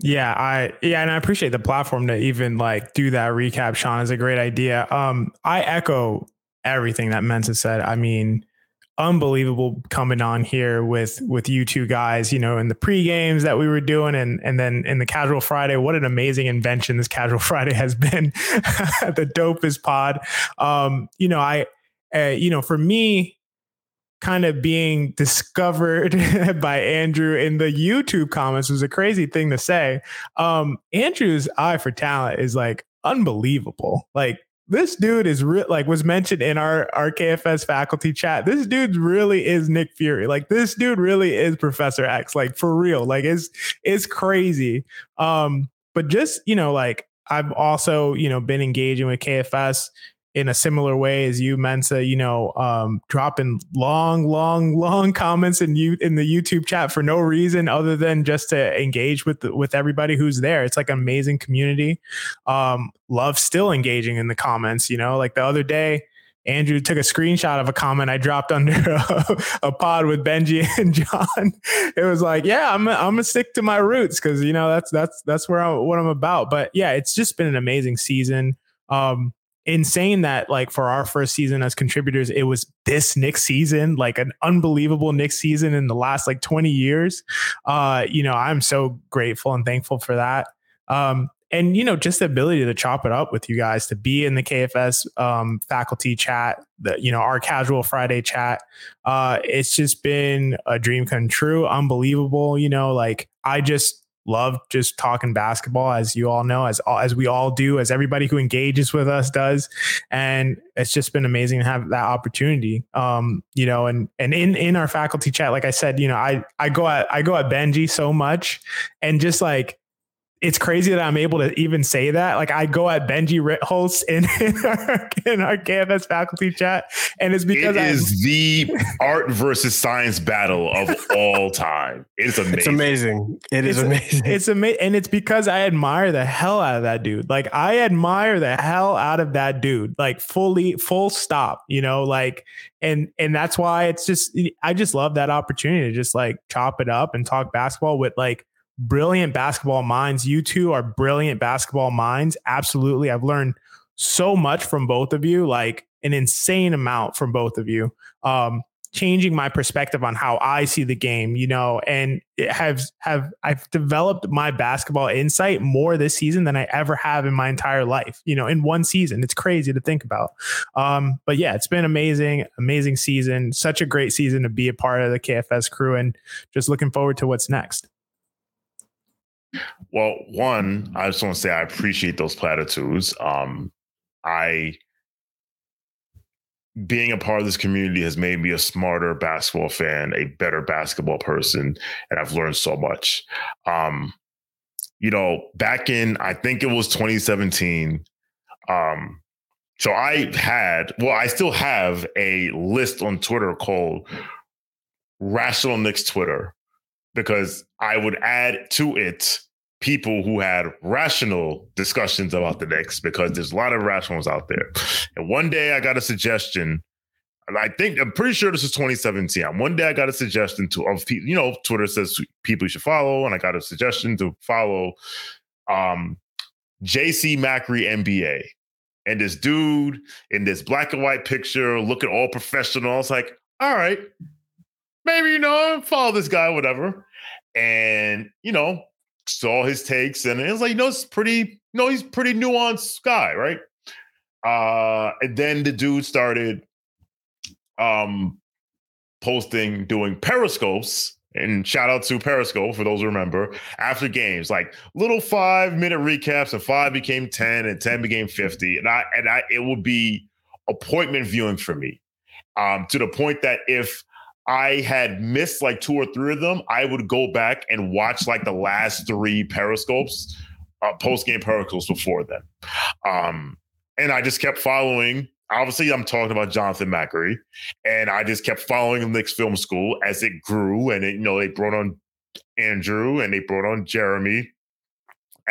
Yeah, I yeah, and I appreciate the platform to even like do that recap. Shawn is a great idea. Um, I echo everything that Mensa said. I mean, unbelievable coming on here with with you two guys. You know, in the pre games that we were doing, and and then in the Casual Friday. What an amazing invention this Casual Friday has been. the dopest pod. Um, you know, I, uh, you know, for me, kind of being discovered by Andrew in the YouTube comments was a crazy thing to say. Um, Andrew's eye for talent is like unbelievable. Like this dude is re- like was mentioned in our our KFS faculty chat. This dude really is Nick Fury. Like this dude really is Professor X. Like for real. Like it's it's crazy. Um, but just you know, like I've also you know been engaging with KFS in a similar way as you, Mensa, you know, um, dropping long, long, long comments in you in the YouTube chat for no reason other than just to engage with the, with everybody who's there. It's like an amazing community. Um, love still engaging in the comments. You know, like the other day, Andrew took a screenshot of a comment I dropped under a, a, pod with Benji and John. It was like, yeah, I'm I'm gonna stick to my roots because you know that's that's that's where I what I'm about. But yeah, it's just been an amazing season. Um, in saying that, like for our first season as contributors, it was this Knicks season, like an unbelievable Knicks season in the last like 20 years. Uh, you know, I'm so grateful and thankful for that. Um, and you know, just the ability to chop it up with you guys, to be in the KFS um, faculty chat, the you know our casual Friday chat. Uh, it's just been a dream come true, unbelievable. You know, like I just love just talking basketball, as you all know, as as we all do, as everybody who engages with us does, and it's just been amazing to have that opportunity. Um, you know, and and in in our faculty chat, like I said, you know, I I go at I go at Benji so much, and just like it's crazy that I'm able to even say that. Like I go at Benji Ritholtz in, in, our, in our KFS faculty chat, and it's because it I is the art versus science battle of all time. It's amazing. It's amazing. It is it's, amazing. It's amazing, and it's because I admire the hell out of that dude. Like I admire the hell out of that dude. Like fully, full stop. You know, like and and that's why it's just I just love that opportunity to just like chop it up and talk basketball with like brilliant basketball minds. You two are brilliant basketball minds. Absolutely. I've learned so much from both of you, like an insane amount from both of you. Um, changing my perspective on how I see the game, you know, and has have I've developed my basketball insight more this season than I ever have in my entire life, you know, in one season. It's crazy to think about. Um, but yeah, it's been amazing, amazing season, such a great season to be a part of the KFS crew and just looking forward to what's next. Well, one, I just want to say I appreciate those platitudes. Um, I being a part of this community has made me a smarter basketball fan, a better basketball person, and I've learned so much. Um, you know, back in I think it was 2017. Um, so I had, well, I still have a list on Twitter called Rational Knicks Twitter because I would add to it people who had rational discussions about the Knicks because there's a lot of rationals out there. And one day I got a suggestion. I think I'm pretty sure this is 2017. One day I got a suggestion to of people, you know, Twitter says people you should follow, and I got a suggestion to follow um JC Macri NBA. And this dude in this black and white picture looking all professional. I was like, all right, maybe you know, follow this guy, whatever. And you know, saw his takes and it was like, you know, it's pretty, you know, he's pretty nuanced guy, right? Uh, and then the dude started um posting, doing periscopes, and shout out to Periscope for those who remember after games, like little five minute recaps, and five became 10 and 10 became 50. And I and I it would be appointment viewing for me. Um, to the point that if I had missed like two or three of them, I would go back and watch like the last three periscopes, uh, post game periscopes before then. Um, and I just kept following. Obviously, I'm talking about Jonathan Macri, and I just kept following the Knicks Film School as it grew, and it, you know they brought on Andrew and they brought on Jeremy,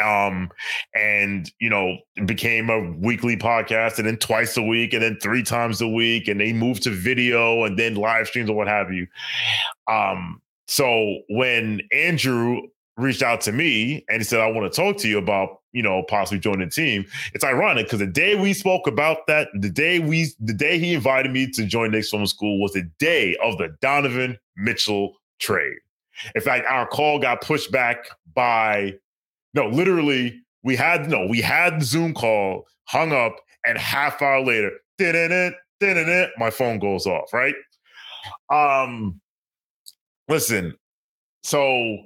um and you know became a weekly podcast and then twice a week and then three times a week and they moved to video and then live streams or what have you. Um so when andrew reached out to me and he said i want to talk to you about you know possibly joining the team it's ironic because the day we spoke about that the day we the day he invited me to join Knicks Film School was the day of the donovan mitchell trade. In fact our call got pushed back by no, literally, we had no, we had the Zoom call, hung up, and half hour later, didn't it, my phone goes off, right? Um, listen, so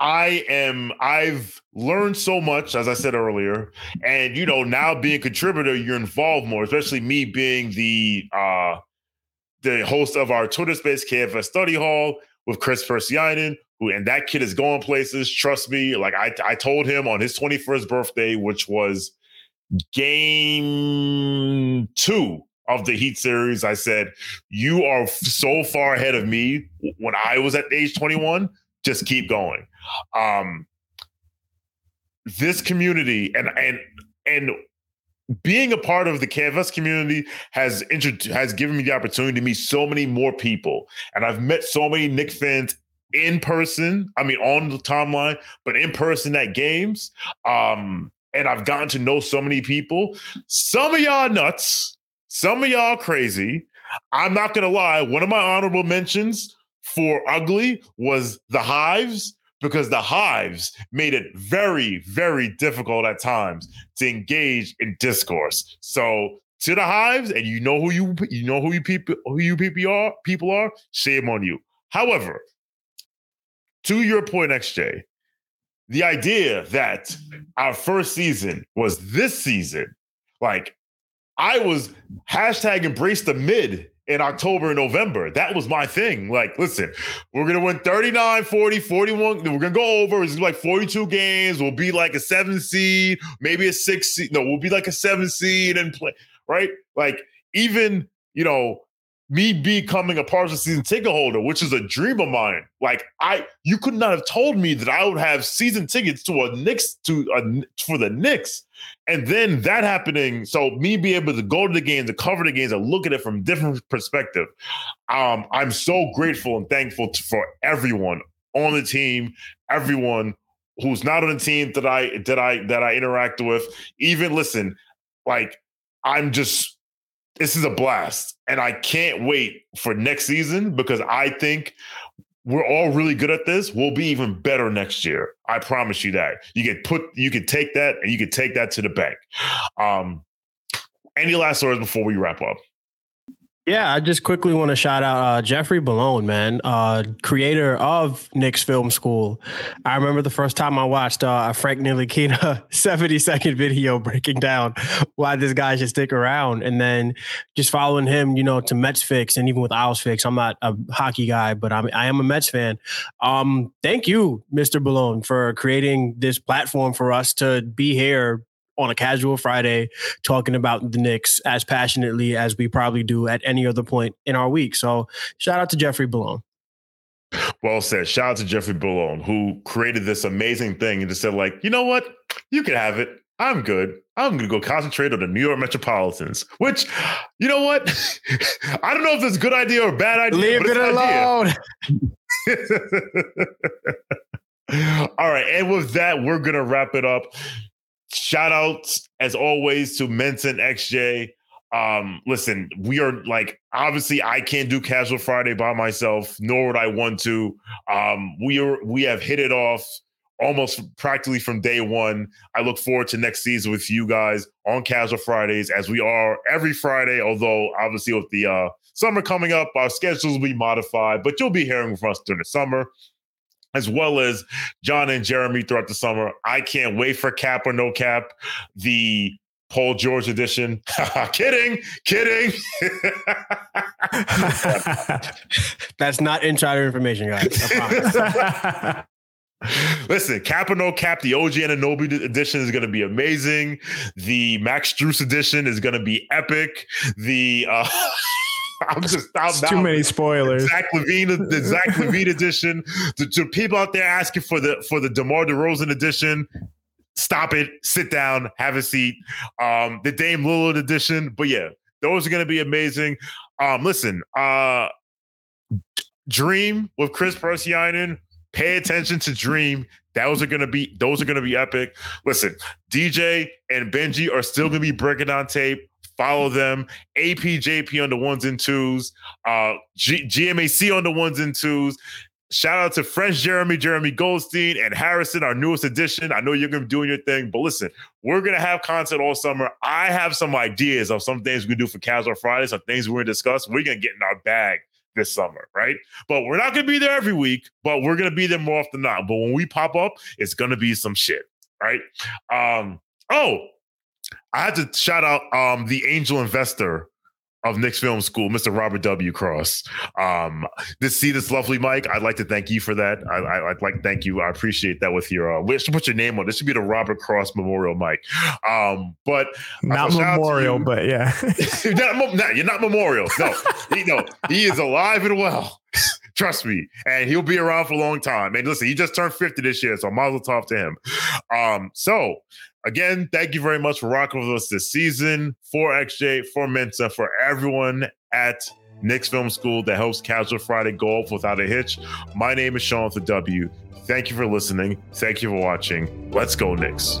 I am I've learned so much, as I said earlier, and you know, now being a contributor, you're involved more, especially me being the uh the host of our Twitter space KFS study hall with Chris Persianen, who and that kid is going places. Trust me. Like I, I told him on his 21st birthday, which was game two of the Heat series, I said, You are so far ahead of me when I was at age 21. Just keep going. Um, this community and and and being a part of the KFS community has intro- has given me the opportunity to meet so many more people, and I've met so many Knick fans in person. I mean, on the timeline, but in person at games. Um, and I've gotten to know so many people. Some of y'all nuts, some of y'all crazy. I'm not gonna lie. One of my honorable mentions for ugly was the hives because the hives made it very, very difficult at times to engage in discourse. So to the hives, and you know who you you know who you people who you people are people are, shame on you. However, to your point, XJ, the idea that our first season was this season, like I was hashtag embrace the mid in October and November. That was my thing. Like, listen, we're going to win 39, 40, 41. We're going to go over. It's like 42 games. We'll be like a seven seed, maybe a six seed. No, we'll be like a seven seed and play, right? Like, even, you know, me becoming a partial season ticket holder, which is a dream of mine. Like I, you could not have told me that I would have season tickets to a Knicks to a for the Knicks, and then that happening. So me be able to go to the games, to cover the games, and look at it from different perspective. Um, I'm so grateful and thankful to, for everyone on the team, everyone who's not on the team that I that I that I interact with. Even listen, like I'm just this is a blast. And I can't wait for next season because I think we're all really good at this. We'll be even better next year. I promise you that. You can put you can take that and you can take that to the bank. Um any last words before we wrap up? Yeah, I just quickly want to shout out uh, Jeffrey Bellone, man, uh, creator of Knicks Film School. I remember the first time I watched uh, a Frank Ntilikina 70 second video breaking down why this guy should stick around. And then just following him, you know, to Mets Fix and even with Owls Fix. I'm not a hockey guy, but I'm, I am a Mets fan. Um, thank you, Mr. Bellone, for creating this platform for us to be here on a casual Friday talking about the Knicks as passionately as we probably do at any other point in our week. So shout out to Jeffrey Bellone. Well said. Shout out to Jeffrey Bellone, who created this amazing thing and just said, like, you know what? You can have it. I'm good. I'm going to go concentrate on the New York Metropolitans, which, you know what? I don't know if it's a good idea or a bad idea. Leave it alone. All right. And with that, we're going to wrap it up. Shout outs as always to Menton XJ. Um, listen, we are like obviously I can't do Casual Friday by myself, nor would I want to. Um, we are we have hit it off almost practically from day one. I look forward to next season with you guys on Casual Fridays, as we are every Friday. Although obviously with the uh, summer coming up, our schedules will be modified, but you'll be hearing from us during the summer as well as John and Jeremy throughout the summer. I can't wait for Cap or No Cap, the Paul George edition. kidding, kidding. That's not insider information, guys. Listen, Cap or No Cap, the OG Anunoby edition is going to be amazing. The Max Strus edition is going to be epic. The uh, I'm just I'm too many spoilers. Zach LaVine, the Zach LaVine edition. The, the, people out there asking for the for the DeMar DeRozan edition. Stop it. Sit down. Have a seat. Um, the Dame Lillard edition. But yeah, those are going to be amazing. Um, listen, uh, Dream with Chris Persianen. Pay attention to Dream. Those are gonna be those are gonna be epic. Listen, DJ and Benji are still gonna be breaking on tape. Follow them. APJP on the ones and twos. Uh, G- GMAC on the ones and twos. Shout out to French Jeremy, Jeremy Goldstein, and Harrison, our newest addition. I know you're to be doing your thing, but listen, we're to have content all summer. I have some ideas of some things we can do for Casual Friday, some things we're to discuss. We're to get in our bag this summer, right? But we're not to be there every week, but we're to be there more often than not. But when we pop up, it's to be some shit, right? Um, oh, I had to shout out um, the angel investor of Knicks Film School, Mr. Robert W. Cross. Um, to see this lovely mic, I'd like to thank you for that. I, would like to thank you. I appreciate that with your. Uh, we should put your name on. This should be the Robert Cross Memorial mic. Um, but not memorial, but yeah, not, not, you're not memorial. No, he, no, he is alive and well. Trust me, and he'll be around for a long time. And listen, he just turned 50 this year, so Mazel Tov to him. Um, so again, thank you very much for rocking with us this season. For XJ, for Mensa, for everyone at Knicks Film School that helps Casual Friday go off without a hitch. My name is Shawn with the W. Thank you for listening. Thank you for watching. Let's go, Knicks.